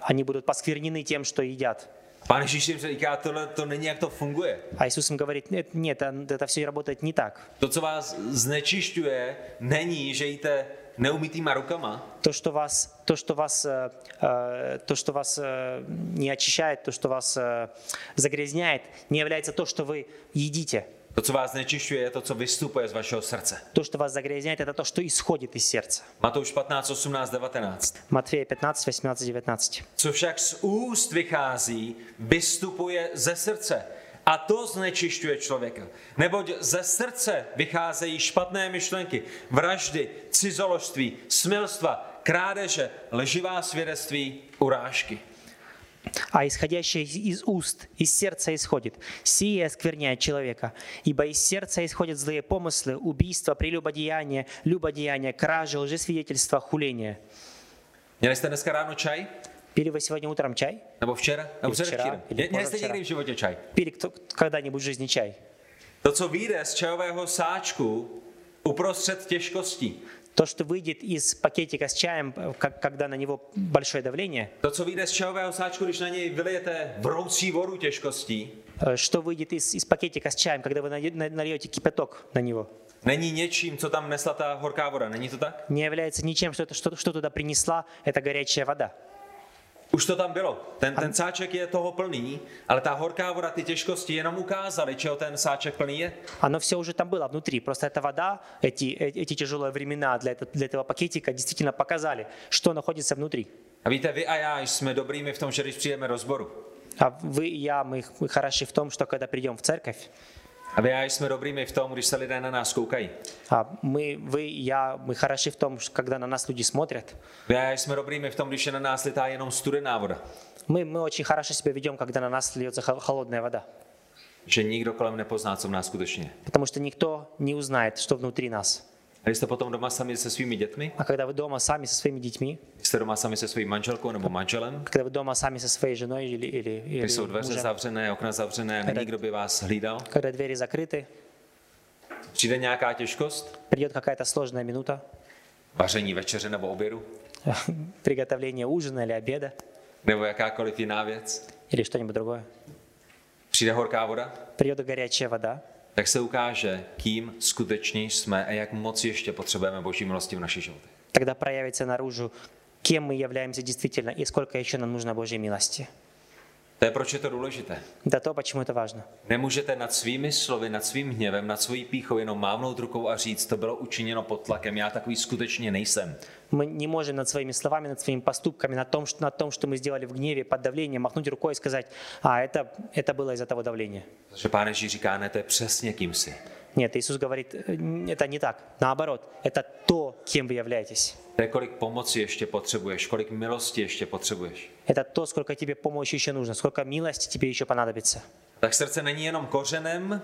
они будут посквернены тем, что едят. Pán Ježíš jim říká, tohle to není, jak to funguje. А Иисус им говорит, нет, нет, это все работает не так. To, co vás znečišťuje, není, že jíte neumytýma rukama, То, что вас, то, что вас, э, э, то, что вас э, не очищает, то, что вас э, загрязняет, не является то, что вы едите. to, co vás znečišťuje, je to, co vystupuje z vašeho srdce. То, что вас загрязняет, это то, что исходит из сердца. Matouš 15, 18, 19. Матфея 15, 18, 19. Co však z úst vychází, vystupuje ze srdce. A to znečišťuje člověka. Neboť ze srdce vycházejí špatné myšlenky, vraždy, cizoložství, smilstva, krádeže, lživá svědectví, urážky. а исходящее из уст, из сердца исходит. Сие оскверняет человека, ибо из сердца исходят злые помыслы, убийства, прелюбодеяния, любодеяния, кражи, лжесвидетельства, хуления. Не ресте днеска рано чай? Пили вы сегодня утром чай? Або вчера? Або вчера, вчера. вчера. Не ресте никогда в животе чай? Пили когда-нибудь в жизни чай? То, что выйдет с чайового сачку, упросред тяжкости. То, что выйдет из пакетика с чаем, э, как- когда на него большое давление, co vyjde z čajového sáčku, když na něj vylijete vroucí vodu těžkostí, э, что выйдет из, из пакетика с чаем, когда вы на- нальете кипяток на него, není něčím, co tam nesla ta horká voda. Není to tak? не является ничем, что, это, что, что туда принесла эта горячая вода. Už to tam bylo. Ten, ten sáček je toho plný, ale ta horká voda, ty těžkosti jenom ukázaly, čeho ten sáček plný je. Оно все уже там было внутри. Просто эта вода, эти, э- эти тяжелые времена для, это- для этого пакетика действительно показали, что находится внутри. A víte, vy a já jsme dobrými v tom, že když přijdeme do sboru, А вы и я, мы, мы хороши в том, что когда придем в церковь, a vy a já jsme dobrými v tom, když se lidé na nás koukají. а мы, вы и я, мы хороши в том, что когда на нас люди смотрят. Vy a já jsme dobrými v tom, když je na nás litá jenom studená voda. Мы, мы очень хорошо себя ведем, когда на нас льется хо- холодная вода. Že nikdo kolem nepozná, co v nás skutečně je. Потому что никто не узнает, что внутри нас. A když jste potom doma sami se svými dětmi, А когда вы дома сами со своими детьми, jste doma sami se svou manželkou nebo manželem, когда вы дома сами со своей женой или, или, или když jsou dveře мужем, zavřené, okna zavřené, není kdo by vás hlídal, когда двери закрыты, přijde nějaká těžkost, придет какая-то сложная минута, vaření večeře nebo obědu, приготовление ужина или обеда nebo jakákoliv jiná věc, или что-нибудь другое. přijde horká voda, Придет горячая вода, tak se ukáže, kým skutečně jsme a jak moc ještě potřebujeme Boží milosti v našich životech. тогда проявится наружу, кем мы являемся действительно и сколько еще нам нужно Божьей милости. To je proč je to důležité. Да то, почему это важно. Nemůžete nad svými slovy, nad svým hněvem, nad svojí píchou jenom mávnout rukou a říct, to bylo učiněno pod tlakem, já takový skutečně nejsem. Мы не можем над своими словами, над своими поступками, над том, что, над том, что мы сделали в гневе, под давлением, махнуть рукой и сказать, а это, это было из-за того давления. Protože Pán Ježíš říká, ne, to je přesně kým jsi. Нет, Иисус говорит, «Э, это не так. Наоборот, это то, кем вы являетесь. To je, kolik pomoci ještě potřebuješ, kolik milosti ještě potřebuješ. Это то, сколько тебе помощи еще нужно, сколько милости тебе еще понадобится. Tak srdce není jenom kořenem,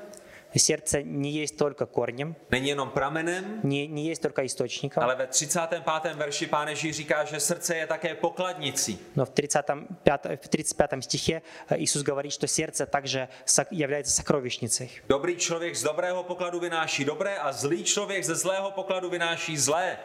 Сердце не есть только корнем, není jenom pramenem, не, не есть только источником, ale ve 35. verši Pán Ježíš říká, že srdce je také pokladnicí. но в 35, в 35 стихе э, Иисус говорит, что сердце также сок- является сокровищницей. Dobrý člověk z dobrého pokladu vynáší dobré a zlý člověk ze zlého pokladu vynáší zlé.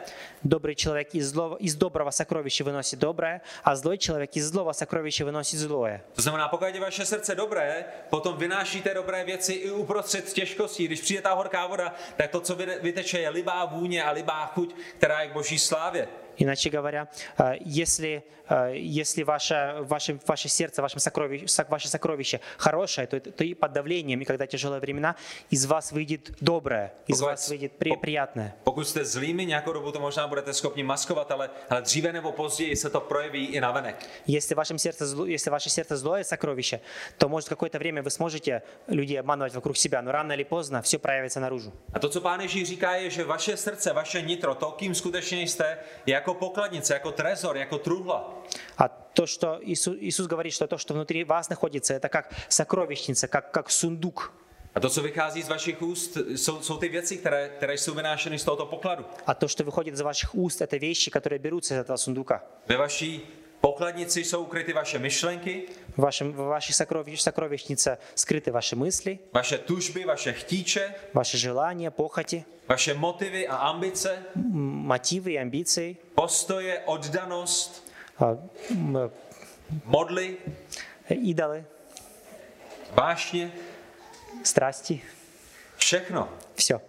Добрый человек из, злого, из доброго сокровища выносит доброе, а злой человек из злого сокровища выносит злое. To znamená, pokud je vaše srdce dobré, potom vynášíte dobré věci i uprostřed těžkostí. Když přijde ta horká voda, tak to, co vyteče, je libá vůně a libá chuť, která je k boží slávě. Иначе говоря, э, если, э, если ваше, ваше, ваше сердце, ваше сокровище, сок- ваше сокровище хорошее, то, то и под давлением, и когда тяжелые времена, из вас выйдет доброе, из Pokud- вас выйдет при- приятное. Pokud jste zlými, nějakou dobu to možná budete schopni maskovat, ale, ale dříve nebo později se to projeví i na venek. Если, вашем сердце, если ваше сердце злое сокровище, то может какое-то время вы сможете людей обманывать вокруг себя, но рано или поздно все проявится наружу. A to, co pán Ježíš říká, je, že vaše srdce, vaše nitro, to, kým skutečně jste, je jako pokladnice, jako trezor, jako truhla. А то, что Иисус, Иисус говорит, что то, что внутри вас находится, это как сокровищница, как, как сундук. A to, co vychází z vašich úst, jsou, jsou ty věci, které, které jsou vynášeny z tohoto pokladu. А то, что выходит из ваших уст, это вещи, которые берутся из этого сундука. Ve vaší pokladnici jsou ukryty vaše myšlenky, В, вашем, в вашей сокровищ, сокровищнице скрыты ваши мысли, vaše tužby, vaše chtíče, ваши желания, похоти, vaše motivy a ambice, м, мотивы и амбиции, postoje, oddanost, а, м, modly, идолы, vášně, страсти, všechno. все.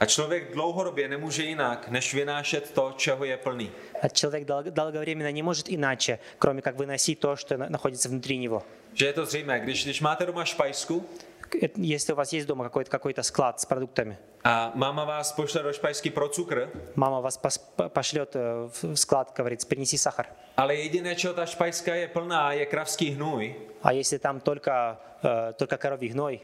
A člověk dlouhodobě nemůže jinak, než vynášet to, čeho je plný. А человек дол- долговременно не может иначе, кроме как выносить то, что на- находится внутри него. Že je to zřejmé, když, když máte doma špajsku Это- Если у вас есть дома какой-то какой склад с продуктами, a máma vás pošle do špajsky pro cukr, мама вас пос- по- пошлет э, в склад, говорит, принеси сахар. ale jediné, čeho ta špajska je plná, je kravský hnůj, А если там только, э, только коровий гной,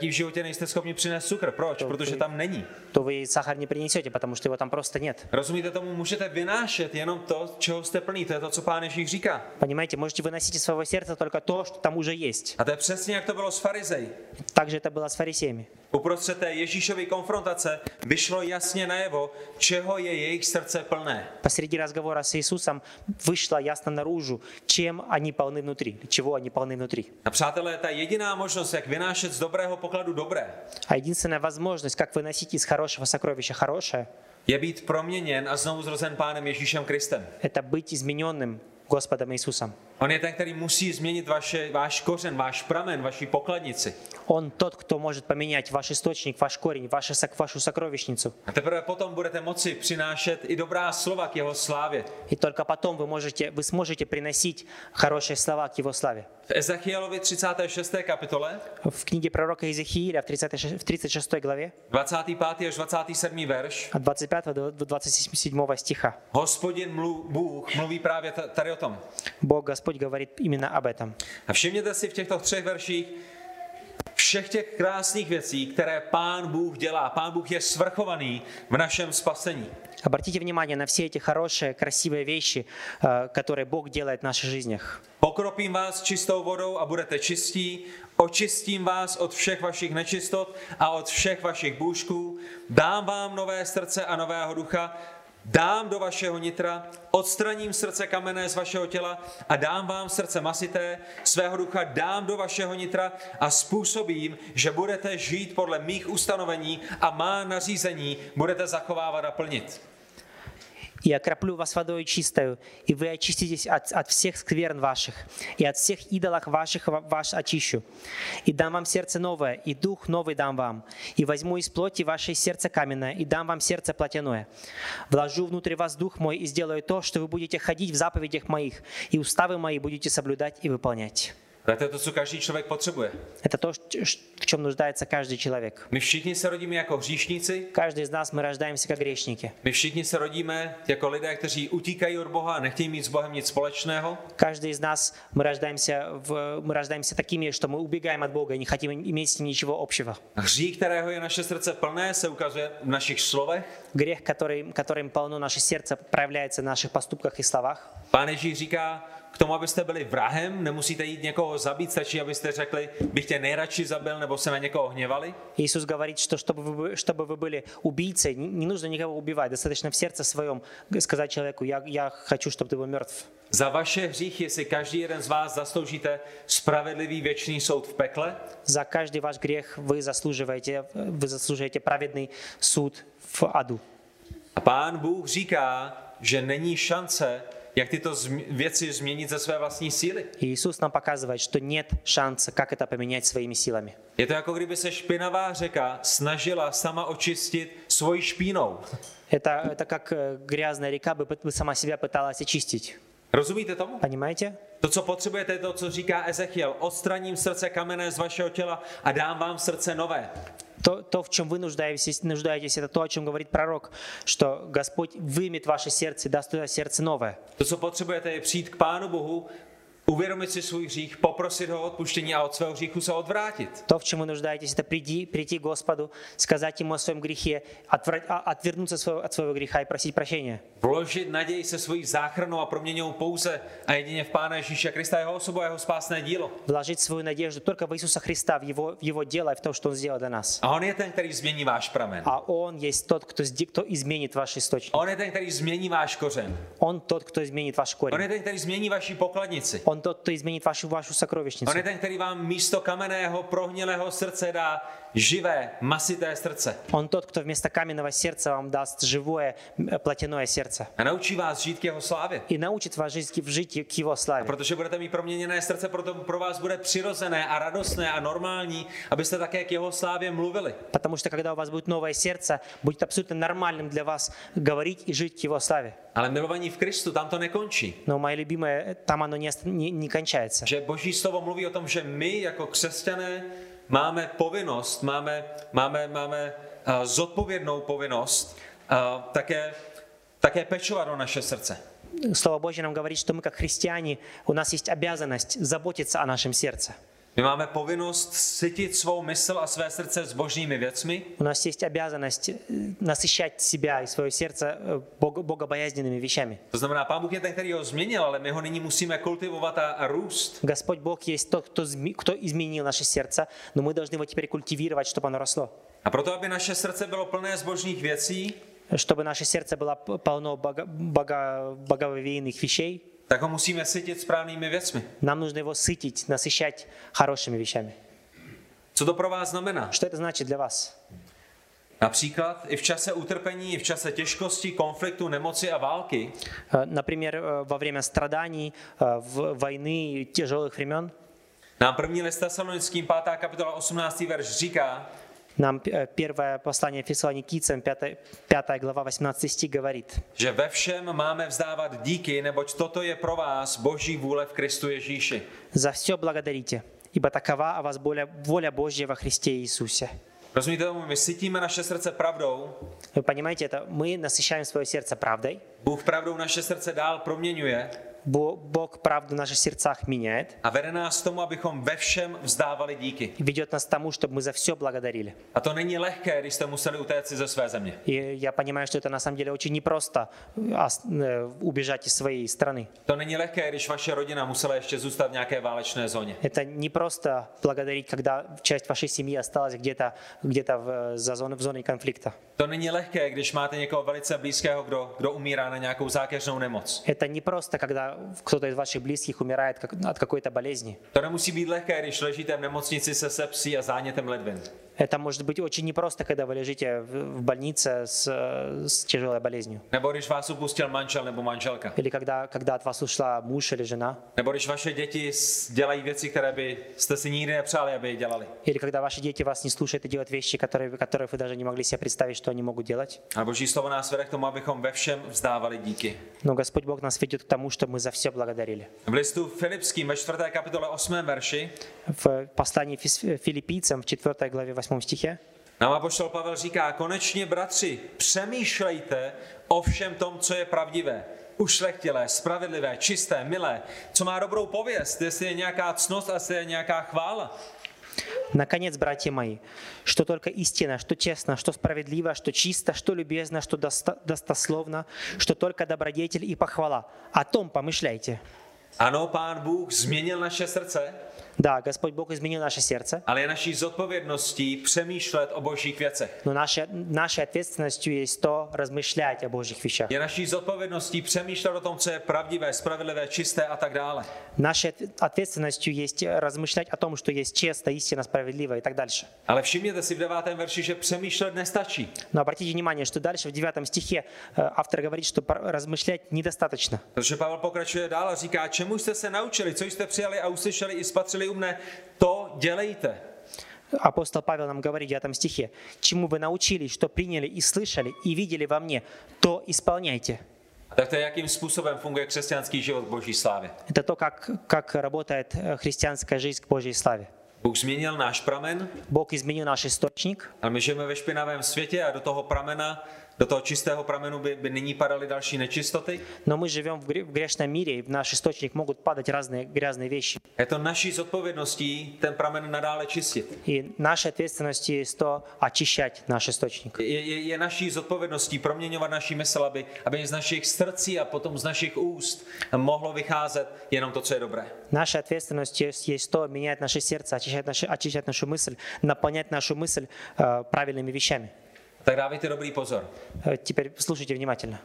tak jí v životě nejste schopni přinést cukr. Proč? Protože tam není. то вы сахар не принесете, потому что его там просто нет. Rozumíte tomu? Můžete vynášet jenom to, čeho jste plný. To je to, co pán Ježíš říká. Понимаете, можете выносить из своего сердца только то, что там уже есть. A to je přesně, jak to bylo s farizej. Также это было с фарисеями. Uprostřed té Ježíšovy konfrontace vyšlo jasně najevo, čeho je jejich srdce plné. Посреди разговора с Иисусом вышло ясно наружу, чем они полны внутри, чего они полны внутри. A přátelé, ta jediná možnost, jak vynášet z dobrého pokladu dobré, А единственная возможность, как выносить из хорошего сокровища хорошее, je být proměněn a znovu zrozen pánem Ježíšem Kristem. это быть измененным Господом Иисусом. On je ten, který musí změnit vaše, váš kořen, váš pramen, vaši pokladnici. Он тот, кто может поменять ваш источник, ваш корень, ваше, сок- вашу сокровищницу. A teprve potom budete moci přinášet i dobrá slova k jeho slávě. И только потом вы, можете, вы сможете приносить хорошие слова к Его славе. V Ezechielovi 36. kapitole, В книге пророка Иезекииля в 36, в 36 главе 25. až 27. verš, от 25 до 27 стиха hospodin mluv, Bůh mluví právě t- tady o tom. Бог Господь говорит именно об этом. A všimněte si v těchto třech verších všech těch krásných věcí, které Pán Bůh dělá. Pán Bůh je svrchovaný v našem spasení. Обратите внимание на все эти хорошие, красивые вещи, э, которые Бог делает в наших жизнях. Pokropím vás čistou vodou a budete čistí, očistím vás od všech vašich nečistot a od všech vašich bůžků, dám vám nové srdce a nového ducha, dám do vašeho nitra, odstraním srdce kamenné z vašeho těla a dám vám srdce masité, svého ducha dám do vašeho nitra a způsobím, že budete žít podle mých ustanovení a má nařízení budete zachovávat a plnit. «И окроплю вас водой чистою, и вы очиститесь от, от всех скверн ваших, и от всех идолов ваших ва- ваш очищу. И дам вам сердце новое, и дух новый дам вам. И возьму из плоти ваше сердце каменное, и дам вам сердце плотяное. Вложу внутрь вас дух мой, и сделаю то, что вы будете ходить в заповедях моих, и уставы мои будете соблюдать и выполнять». To je to, co každý člověk potřebuje. Это то, ш- в чем нуждается каждый человек. My všichni se rodíme jako hříšníci, Каждый из нас, мы рождаемся как грешники. My všichni se rodíme jako lidé, kteří utíkají od Boha a nechtějí mít s Bohem nic společného. Каждый из нас, мы рождаемся, в, мы рождаемся такими, что мы убегаем от Бога и не хотим иметь с ним ничего общего. A hřích, kterého je naše srdce plné, se ukazuje v našich slovech. Грех, который, которым полно наше сердце, проявляется в наших поступках и словах. Pán Ježíš říká, k tomu, abyste byli vrahem, nemusíte jít někoho zabít, stačí, abyste řekli, bych tě nejradši zabil, nebo se na někoho hněvali. Иисус говорит, что чтобы вы, бы- чтобы вы были убийцей, не не нужно никого убивать, достаточно в сердце своем сказать человеку, я, я хочу, чтобы ты был мертв. Za vaše hříchy si každý jeden z vás zasloužíte spravedlivý věčný soud v pekle За каждый ваш грех вы заслуживаете, вы заслуживаете праведный суд в аду. A pán Bůh říká, že není šance, jak tyto zm- věci změnit ze své vlastní síly. И Иисус нам показывает, что нет шанса, как это поменять своими силами. Je to jako kdyby se špinavá řeka snažila sama očistit svojí špínou. Это, это как э, грязная река бы, бы сама себя пыталась очистить. Rozumíte tomu? Понимаете? To, co potřebujete, je to, co říká Ezechiel. Odstraním srdce kamenné z vašeho těla a dám vám srdce nové. То, то, в чем вы нуждаетесь, нуждаетесь, это то, о чем говорит пророк, что Господь вымет ваше сердце и даст туда сердце новое. To, co potřebujete, je přijít k Pánu Bohu Uvědomit si svůj hřích, poprosit ho o odpuštění a od svého hříchu se odvrátit. В чем вы нуждаетесь, это приди, прийти к Господу, сказать Ему о своем грехе, отвра- отвернуться своего- от своего греха и просить прощения. Vložit naději se svojí záchranou a proměňou pouze a jedině v Pána Ježíše Krista, jeho osobu a jeho spásné dílo. Вложить свою надежду только в Иисуса Христа, в Его, в Его дело и в то, что Он сделал для нас. A on je ten, který změní váš pramen. А Он есть тот, кто, кто изменит ваш источник. On je ten, který změní váš kořen. Он тот, кто изменит ваш On корень. je ten, který změní vaši pokladnici. On to, to změnit vaši, vašu sakrovišnici. On je ten, který vám místo kamenného, prohnilého srdce dá živé, masité srdce. Он тот, кто вместо каменного сердца вам даст живое м, плотяное сердце. A naučí vás žít k jeho slávě. И научит вас жить, жить к Его славе. Protože budete mít proměněné srdce, proto pro vás bude přirozené a radostné a normální, abyste také k jeho slávě mluvili. Потому что когда у вас будет новое сердце, будет абсолютно нормальным для вас говорить и жить к Его славе. Ale milovaní v Kristu, tam to nekončí. Но, мои любимые, там оно не, ост- не, не кончается. Že Boží slovo mluví o tom, že my jako křesťané máme povinnost, máme, máme, máme uh, zodpovědnou povinnost uh, také, také pečovat o naše srdce. Слово Божье нам говорит, что мы как христиане, у нас есть обязанность заботиться о нашем сердце. My máme povinnost sytit svou mysl a své srdce s božními věcmi, У нас есть обязанность э, насыщать себя и свое сердце э, бог- богобоязненными вещами. To znamená, Pán Bůh je ten, který ho změnil, ale my ho nyní musíme kultivovat a, a růst. Господь Бог есть тот, кто, зме- кто изменил наше сердце, но мы должны его теперь культивировать, чтобы оно росло. A proto, aby naše srdce bylo plné zbožných věcí, Чтобы наше сердце было п- полно бого, бого- богововеянных вещей, tak ho musíme sytit správnými věcmi. нам нужно его сытить, насыщать хорошими вещами. Co to pro vás znamená? Что это значит для вас? Například i v čase utrpení, i v čase těžkosti, konfliktu, nemoci a války Э, Например, э, во время страданий, э, в войны, тяжелых времен, nám první list Tesalonickým 5. kapitola 18. verš říká, нам э, первое послание Фессалоникийцам, 5, 5 глава, 18 стих говорит, že ve všem máme vzdávat díky, neboť toto je pro vás boží vůle v Kristu Ježíši. «За все благодарите, ибо такова о вас воля, воля Божья во Христе Иисусе». Rozumíte tomu? My sytíme naše srdce pravdou, Вы понимаете это? Мы насыщаем свое сердце правдой, Bůh pravdou naše srdce dál proměňuje Бо- Бог правду в наших сердцах меняет a vede nás k tomu, abychom ve všem vzdávali díky. и ведет нас к тому, чтобы мы за все благодарили. A to není lehké, když jste museli utéct ze své země. И я понимаю, что это на самом деле очень непросто ос- э, убежать из своей страны. To není lehké, když vaše rodina musela ještě zůstat v nějaké válečné zóně. Это не просто благодарить, когда часть вашей семьи осталась где-то где в, за зоной, в зоне конфликта. To není lehké, když máte někoho velice blízkého, kdo, kdo umírá na nějakou zákeřnou nemoc. Это не просто, когда кто-то из ваших близких умирает как- от какой-то болезни. To nemusí být lehké, když ležíte v nemocnici se sepsí a zánětem ledvin. Это может быть очень непросто, когда вы лежите в в больнице с, э, с тяжелой болезнью. Nebo když vás upustil manžel nebo manželka. Или когда, когда от вас ушла муж или жена. Nebo když vaše děti dělají věci, které by jste si nikdy nepřáli, aby je dělali. Или когда ваши дети вас не слушают и делают вещи, которые, которые вы даже не могли себе представить, что они могут делать. A Boží slovo nás vede k tomu, abychom ve všem vzdávali díky. Но Господь Бог нас ведет к тому, чтобы мы за все благодарили. V listu Filipským ve 4. kapitole 8. verši В послании фис- филиппийцам в 4 главе 8 стихе nám apoštol Pavel říká, konečně bratři, přemýšlejte o všem tom, co je pravdivé, ušlechtilé, spravedlivé, čisté, milé, co má dobrou pověst, jestli je nějaká cnost a jestli je nějaká chvála. Наконец, братья мои, что только истина, что честно, что справедливо, что чисто, что любезно, что доста- достословно, что только добродетель и похвала. О том помышляйте. Ano, pán Bůh změnil naše srdce, Да, Господь Бог изменил наше сердце, ale je naší zodpovědností přemýšlet o božích věcech. но наша, нашей ответственностью есть то размышлять о Божьих вещах. Je naší zodpovědností přemýšlet o tom, co je pravdivé, spravedlivé, čisté a tak dále. Нашей отве- ответственностью есть размышлять о том, что есть честно, истинно, справедливо и так дальше. Ale všimněte si v devátém verši, že přemýšlet nestačí. Но обратите внимание, что дальше в девятом стихе э, автор говорит, что пор- размышлять недостаточно. Protože Pavel pokračuje dál a říká, čemu jste se naučili, co jste přijali a uslyšeli i spatřili u mne, to dělejte. Апостол Павел нам говорит в девятом стихе, «Чему вы научились, что приняли и слышали, и видели во мне, то исполняйте». A tak to je, jakým způsobem funguje křesťanský život v boží slávě. Это то, как, как работает э, христианская жизнь к Божьей славе. Bůh změnil náš pramen, Бог изменил наш источник, ale my žijeme ve špinavém světě a do toho pramena do toho čistého pramenu by, by nyní padaly další nečistoty. Но мы живем в гре- в грешном мире, и в наш источник могут падать разные грязные вещи. Je to naší zodpovědností ten pramen nadále čistit. И нашей ответственностью есть то очищать наш источник. Je, je, je naší zodpovědností proměňovat naší mysl, aby, aby z našich srdcí a potom z našich úst mohlo vycházet jenom to, co je dobré. Нашей ответственностью есть, есть то менять наше сердце, очищать, наши, очищать нашу мысль, наполнять нашу мысль э, правильными вещами. Tak dávejte dobrý pozor. Э, теперь слушайте внимательно.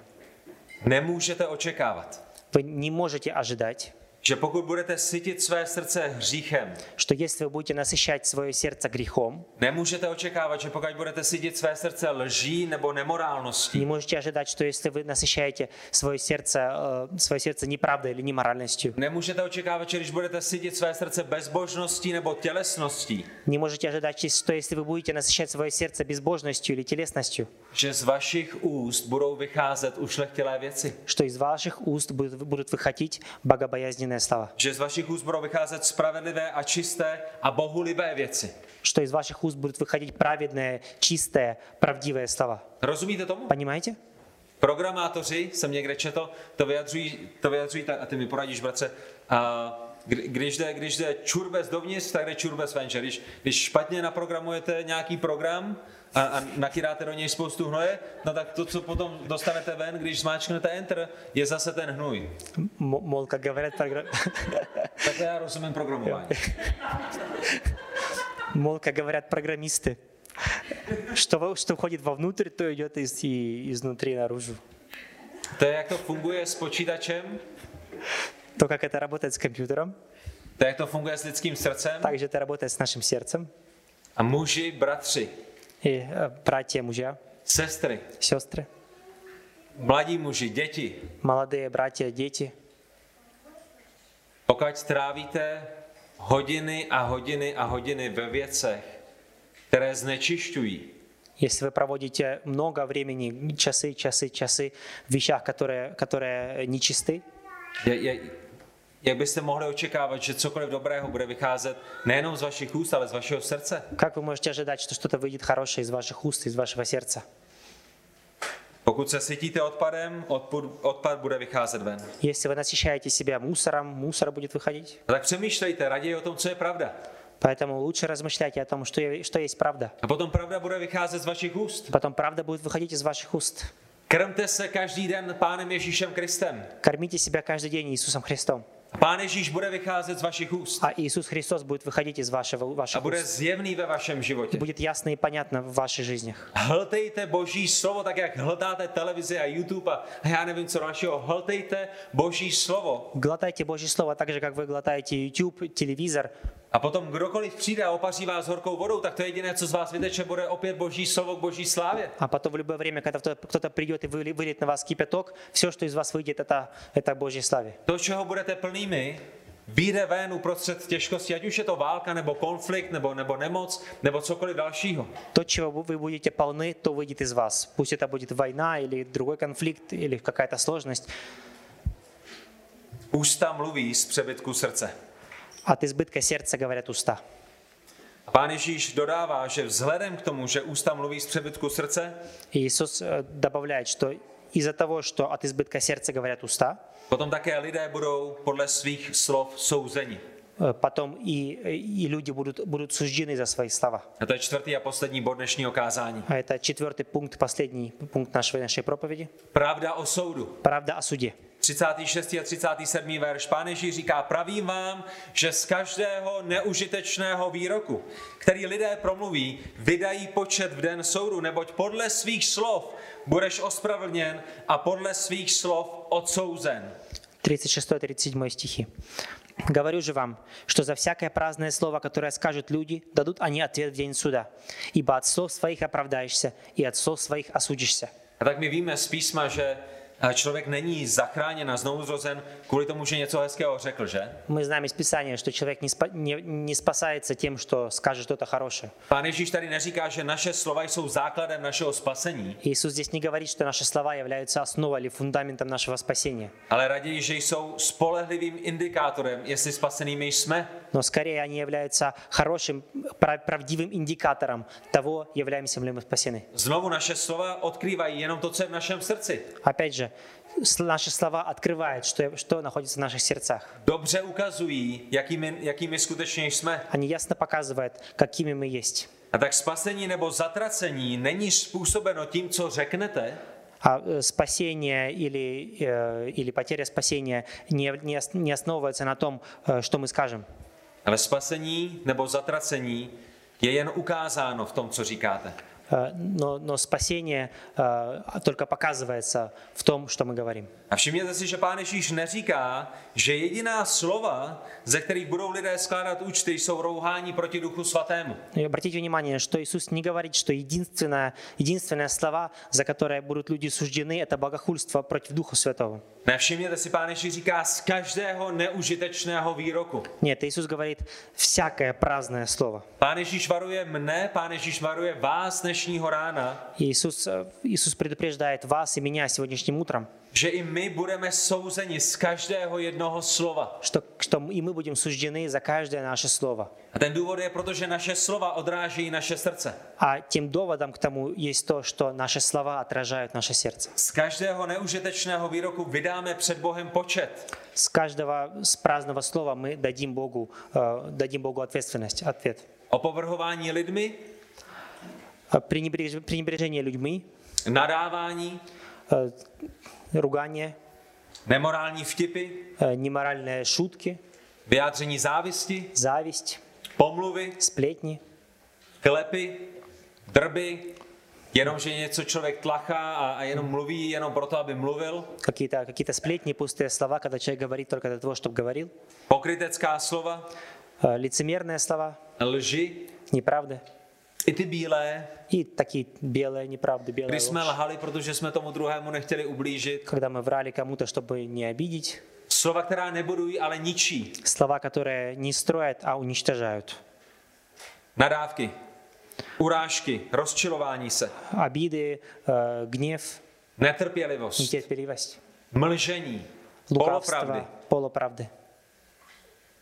Nemůžete očekávat, Вы не можете ожидать, Že pokud budete sytit své srdce hříchem, что если вы будете насыщать свое сердце грехом, nemůžete očekávat, že pokud budete sytit své srdce lží nebo nemorálností, не можете ожидать, что если вы насыщаете свое сердце, э, свое сердце неправдой или неморальностью, nemůžete očekávat, že když budete sytit své srdce bezbožností nebo tělesností, не можете ожидать, что если вы будете насыщать свое сердце безбожностью или телесностью, že z vašich úst budou vycházet ušlechtilé věci. что из ваших уст будут, будут выходить богобоязненные слова, Že z vašich úst budou vycházet spravedlivé a čisté a bohulibé věci. что из ваших уст будут выходить праведные, čisté, правдивые слова. Rozumíte tomu? Понимаете? Programátoři, jsem někde četl, to vyjadřují, to vyjadřují tak, a ty mi poradíš, bratře, a kdy- když jde, když jde čurbes dovnitř, tak jde čurbes venče. Když, když špatně naprogramujete nějaký program a, a nakýdáte do něj spoustu hnoje, no tak to, co potom dostanete ven, když zmáčknete Enter, je zase ten hnůj. М- Мол, как говорят, програ- Tak já rozumím programování. мол, как говорят программисты, что, во- что входит вовнутрь, то идет из, и изнутри наружу. To je, jak to funguje s počítačem, То, как это работает с компьютером, to je, jak to funguje s lidským srdcem. так же это работает с нашим сердцем. A muži, bratři, И э, братья, мужья, sestry, сестры, mladí muži, děti, молодые братья, дети, Pokud trávíte hodiny a hodiny a hodiny ve věcech, které znečišťují, если вы проводите много времени, часы, часы, часы в вещах, которые, которые нечисты, je, je, jak byste mohli očekávat, že cokoliv dobrého bude vycházet nejenom z vašich úst, ale z vašeho srdce? как вы можете ожидать, что что-то выйдет хорошее из ваших уст, из вашего сердца? Pokud se sytíte odpadem, odpad, odpad bude vycházet ven. Если вы насыщаете себя мусором, мусор будет выходить. A tak přemýšlejte raději o tom, co je pravda. Поэтому лучше размышляйте о том, что, е- что есть правда. A potom pravda bude vycházet z vašich úst. Потом правда будет выходить из ваших уст. Krmte se každý den Pánem Ježíšem Kristem. Кормите себя каждый день Иисусом Христом. A Pán Ježíš bude vycházet z vašich úst. А Иисус Христос будет выходить из вашего, A ваших bude уст. zjevný ve vašem И životě. будет ясно и понятно в ваших жизнях. Hltejte Boží slovo, tak jak hltáte televizi a YouTube a já nevím co dalšího. Hltejte Boží slovo. Глотайте Божье Слово так же, как вы глотаете YouTube, телевизор. A potom kdokoliv přijde a opaří vás horkou vodou, tak to jediné, co z vás vyteče, bude opět Boží slovo k Boží slávě. А потом в любое время, когда кто- кто-то придет и выли- выльет на вас кипяток, все, что из вас выйдет, это, это Божье славе. To, čeho budete plnými, vyjde ven uprostřed těžkosti, ať už je to válka, nebo konflikt, nebo, nebo nemoc, nebo cokoliv dalšího. То, чего вы вы будете полны, то выйдет из вас. Пусть это будет война или другой конфликт или какая-то сложность. Ústa mluví z přebytku srdce. От избытка сердца говорят уста. A pán Ježíš dodává, že vzhledem k tomu, že ústa mluví z přebytku srdce, И Иисус э, добавляет, что из-за того, что от избытка сердца говорят уста, potom také lidé budou podle svých slov souzeni. э, потом и, и люди будут, будут суждены за свои слова. A to je čtvrtý a poslední bod dnešního kázání. А это четвертый пункт, последний пункт нашей, нашей проповеди. Pravda o soudu. Правда о суде. 36. a 37. verš. Pán Ježíš říká, pravím vám, že z každého neužitečného výroku, který lidé promluví, vydají počet v den soudu, neboť podle svých slov budeš ospravedlněn a podle svých slov odsouzen. 36-37 стихи. «Говорю же вам, что за всякое праздное слово, которое скажут люди, дадут они ответ в день суда. Ибо от слов своих оправдаешься, и от слов своих осудишься». A tak my víme z písma, že A člověk není zachráněn a znovu zrozen kvůli tomu, že něco hezkého řekl, že? Мы знаем из Писания, что человек не, спа- не- не спасается тем, что скажет что-то хорошее. Pán Ježíš tady neříká, že naše slova jsou základem našeho spasení, Иисус здесь не говорит, что наши слова являются основой или фундаментом нашего спасения. ale raději, že jsou spolehlivým indikátorem, jestli spasenými jsme. Но скорее они являются хорошим, прав- правдивым индикатором того, являемся ли мы спасены. Znovu naše slova odkrývají jenom to, co je v našem srdci. Опять же, с- наши слова открывают, что, что находится в наших сердцах. Dobře ukazují, jakými, jakými skutečně jsme. Они ясно показывают, какими мы есть. A tak spasení nebo zatracení není způsobeno tím, co řeknete, А э, спасение или, э, или потеря спасения не, не ос- не основывается на том, э, что мы скажем. ale spasení nebo zatracení je jen ukázáno v tom, co říkáte. Э, Но, но спасение э, только показывается в том, что мы говорим. A všimněte si, že Pán Ježíš neříká, že jediná slova, ze kterých budou lidé skládat účty, jsou rouhání proti Duchu Svatému. И обратите внимание, что Иисус не говорит, что единственное, единственное слова, за которые будут люди суждены, это богохульство против Духа Святого. Ne, všimněte si, Pán Ježíš říká z každého neužitečného výroku. Нет, Иисус говорит всякое праздное слово. Pán Ježíš varuje mne, Pán Ježíš varuje vás dnešního rána, И Иисус, э, Иисус предупреждает вас и меня сегодняшним утром, že i my budeme souzeni z každého jednoho slova. что, что и мы будем суждены за каждое наше слово. A ten důvod je proto, že naše slova odrážejí naše srdce. А тем доводом к тому есть то, что наши слова отражают наше сердце. Z každého neužitečného výroku vydáme před Bohem počet. С каждого с праздного слова мы дадим Богу, э, дадим Богу ответственность, ответ. Opovrhování lidmi, А Пренебреж- Пренебрежение людьми, nadávání, э, ругание, nemorální vtipy, э, неморальные шутки, vyjádření závisti, зависть, pomluvy, сплетни, klepy, drby, jenom, že něco člověk tlachá a, a jenom mluví jenom proto, aby mluvil, какие-то какие сплетни, пустые слова, когда человек говорит только для того, чтобы говорил, pokrytecká slova, лицемерные слова, lži, неправды i ty bílé, и такие белые неправды, белая kdy jsme ложь. lhali, protože jsme tomu druhému nechtěli ublížit, Когда мы врали кому-то, чтобы не обидеть, slova, která nebudují, ale ničí, слова, которые не строят, а уничтожают. nadávky, urážky, rozčilování se, Обиды, э, гнев, netrpělivost, нетерпеливость, mlžení, polopravdy. лукавство, полуправды.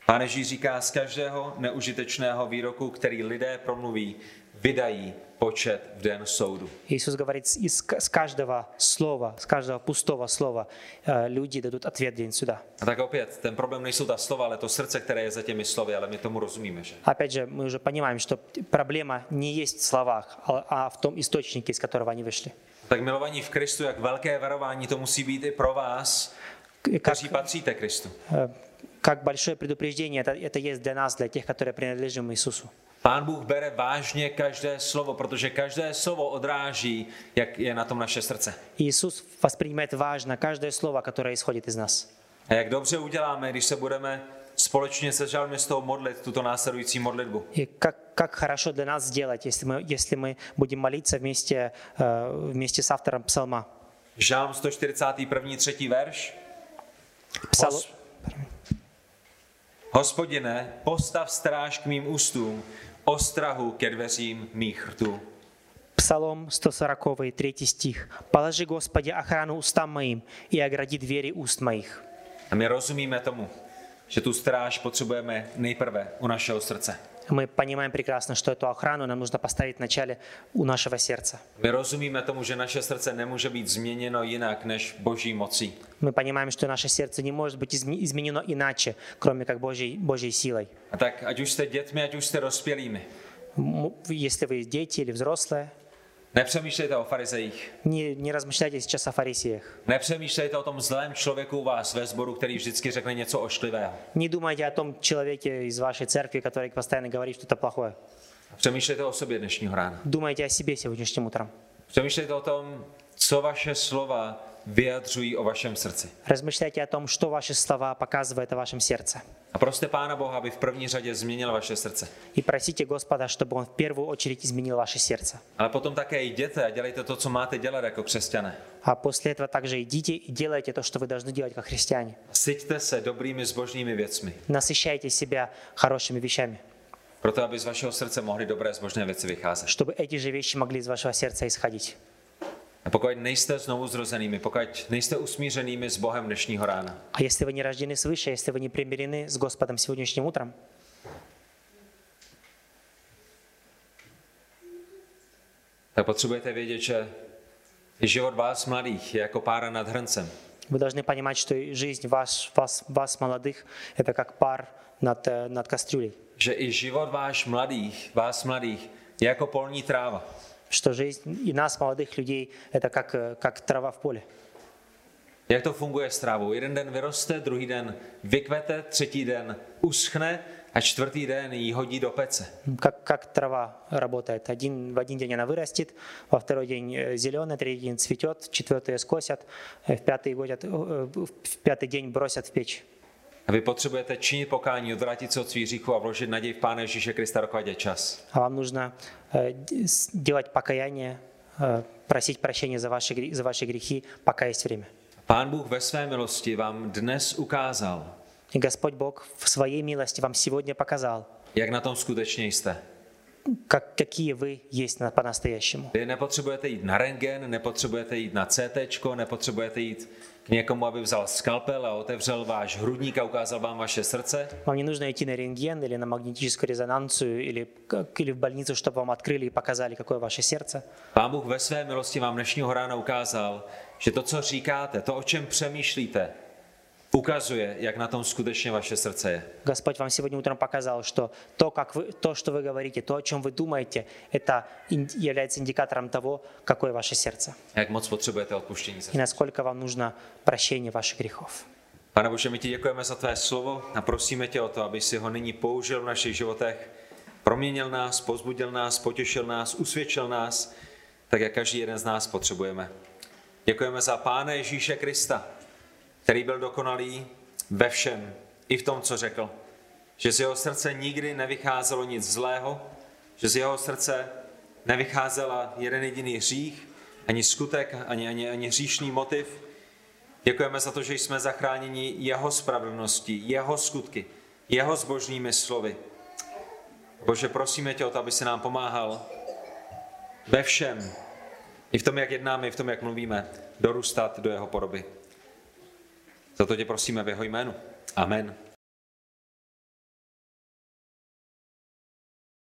Pán Ježíš říká, z každého neužitečného výroku, který lidé promluví, vydají počet v den soudu. Иисус говорит, из, к- с каждого слова, с каждого пустого слова э, люди дадут ответ день суда. A tak opět, ten problém nejsou ta slova, ale to srdce, které je za těmi slovy, ale my tomu rozumíme, že? Опять же, мы уже понимаем, что проблема не есть в словах, а а в том источнике, из которого они вышли. Tak milovaní v Kristu, jak velké varování to musí být i pro vás, К- Как, kteří patříte Kristu. э, как большое предупреждение это, это есть для нас, для тех, которые принадлежим Иисусу. Pán Bůh bere vážně každé slovo, protože každé slovo odráží, jak je na tom naše srdce. Иисус воспринимает важно каждое слово, которое исходит из нас. A jak dobře uděláme, když se budeme společně se žalmistou modlit tuto následující modlitbu. И как, как хорошо для нас сделать, если мы, если мы будем молиться вместе, э, вместе с автором псалма. Žálm 141. třetí verš. Псал- Hos- Hospodine, postav stráž k mým ústům, ostrahu ke dveřím mých rtů. Псалом 140, 3 стих. «Положи, Господи, охрану устам моим и огради двери уст моих». A my rozumíme tomu, že tu stráž potřebujeme nejprve u našeho srdce. Мы понимаем прекрасно, что эту охрану нам нужно поставить вначале у нашего сердца. My rozumíme tomu, že naše srdce nemůže být změněno jinak než boží mocí. Мы понимаем, что наше сердце не может быть изме- изменено иначе, кроме как Божьей, Божьей силой. A tak ať už jste dětmi, ať už jste dospělými, Если вы дети или взрослые, nepřemýšlejte o farizejích. не, не размышляйте сейчас о фарисеях. Nepřemýšlejte o tom zlém člověku u vás ve sboru, který vždycky řekne něco ošklivého. Не думайте о том человеке из вашей церкви, который постоянно говорит что-то плохое. Přemýšlejte o sobě dnešního rána. Думайте о себе сегодняшним утром. Přemýšlejte o tom, co vaše slova vyjadřují o vašem srdci. Размышляйте о том, что ваши слова показывают о вашем сердце. A proste Pána Boha, aby v první řadě změnil vaše srdce. И просите Господа, чтобы Он в первую очередь изменил ваше сердце. Ale potom také jděte a dělejte to, co máte dělat jako křesťané. А после этого также идите и делайте то, что вы должны делать как христиане. Syťte se dobrými zbožnými věcmi, Насыщайте себя хорошими вещами, proto aby z vašeho srdce mohly dobré zbožné věci vycházet. чтобы эти же вещи могли из вашего сердца исходить. A pokud nejste znovu zrozenými, pokud nejste usmířenými s Bohem dnešního rána, А если вы не рождены свыше, если вы не примирены с Господом сегодняшним утром, tak potřebujete vědět, že život vás mladých je jako pára nad hrncem. вы должны понимать, что и жизнь вас, вас, вас молодых, это как пар над, э, над кастрюлей. Že i život váš mladých, vás mladých, je jako polní tráva. Что жизнь и нас, молодых людей, это как, э, как трава в поле. Jak to funguje s trávou? Jeden den vyroste, druhý den vykvete, třetí den uschne a čtvrtý den ji hodí do pece. Как, как трава работает. Один, в один день она вырастет, во второй день зеленый, третий день цветет, четвертый ее скосят, э, в пятый, годят, э, в пятый день бросят в печь. A vy potřebujete činit pokání, odvrátit se od svých hříchů a vložit naději v Pána Ježíše Krista, dokud je čas. А вам нужно э, д- с- делать покаяние, э, просить прощения за ваши, гре- за ваши грехи, пока есть время. Pán Bůh ve své milosti vám dnes ukázal, И Господь Бог в своей милости вам сегодня показал, jak na tom skutečně jste. как, какие вы есть на- по-настоящему. Vy nepotřebujete jít na rengen, nepotřebujete jít na CT, nepotřebujete jít k někomu, aby vzal skalpel a otevřel váš hrudník a ukázal vám vaše srdce. Вам не нужно идти на рентген или на магнетическую резонанцию или, как- или в больницу, чтобы вам открыли и показали, какое ваше сердце. Pán Bůh ve své milosti vám dnešního rána ukázal, že to, co říkáte, to, o čem přemýšlíte, ukazuje, jak na tom skutečně vaše srdce je. Господь вам сегодня утром показал, что то, как вы, то, что вы говорите, то, о чем вы думаете, это ин- является индикатором того, какое ваше сердце Jak moc potřebujete odpuštění za и насколько вам нужно прощение ваших грехов. Pane Bože, my ti děkujeme za tvé slovo a prosíme tě o to, aby si ho nyní použil v našich životech, proměnil nás, pozbudil nás, potěšil nás, usvědčil nás, tak jak každý jeden z nás potřebujeme. Děkujeme za Pána Ježíše Krista, který byl dokonalý ve všem, i v tom, co řekl. Že z jeho srdce nikdy nevycházelo nic zlého, že z jeho srdce nevycházela jeden jediný hřích, ani skutek, ani, ani, ani hříšný motiv, Děkujeme za to, že jsme zachráněni jeho spravedlností, jeho skutky, jeho zbožnými slovy. Bože, prosíme tě o to, aby se nám pomáhal ve všem, i v tom, jak jednáme, i v tom, jak mluvíme, dorůstat do jeho podoby. Za to tě prosíme v jeho jménu. Amen.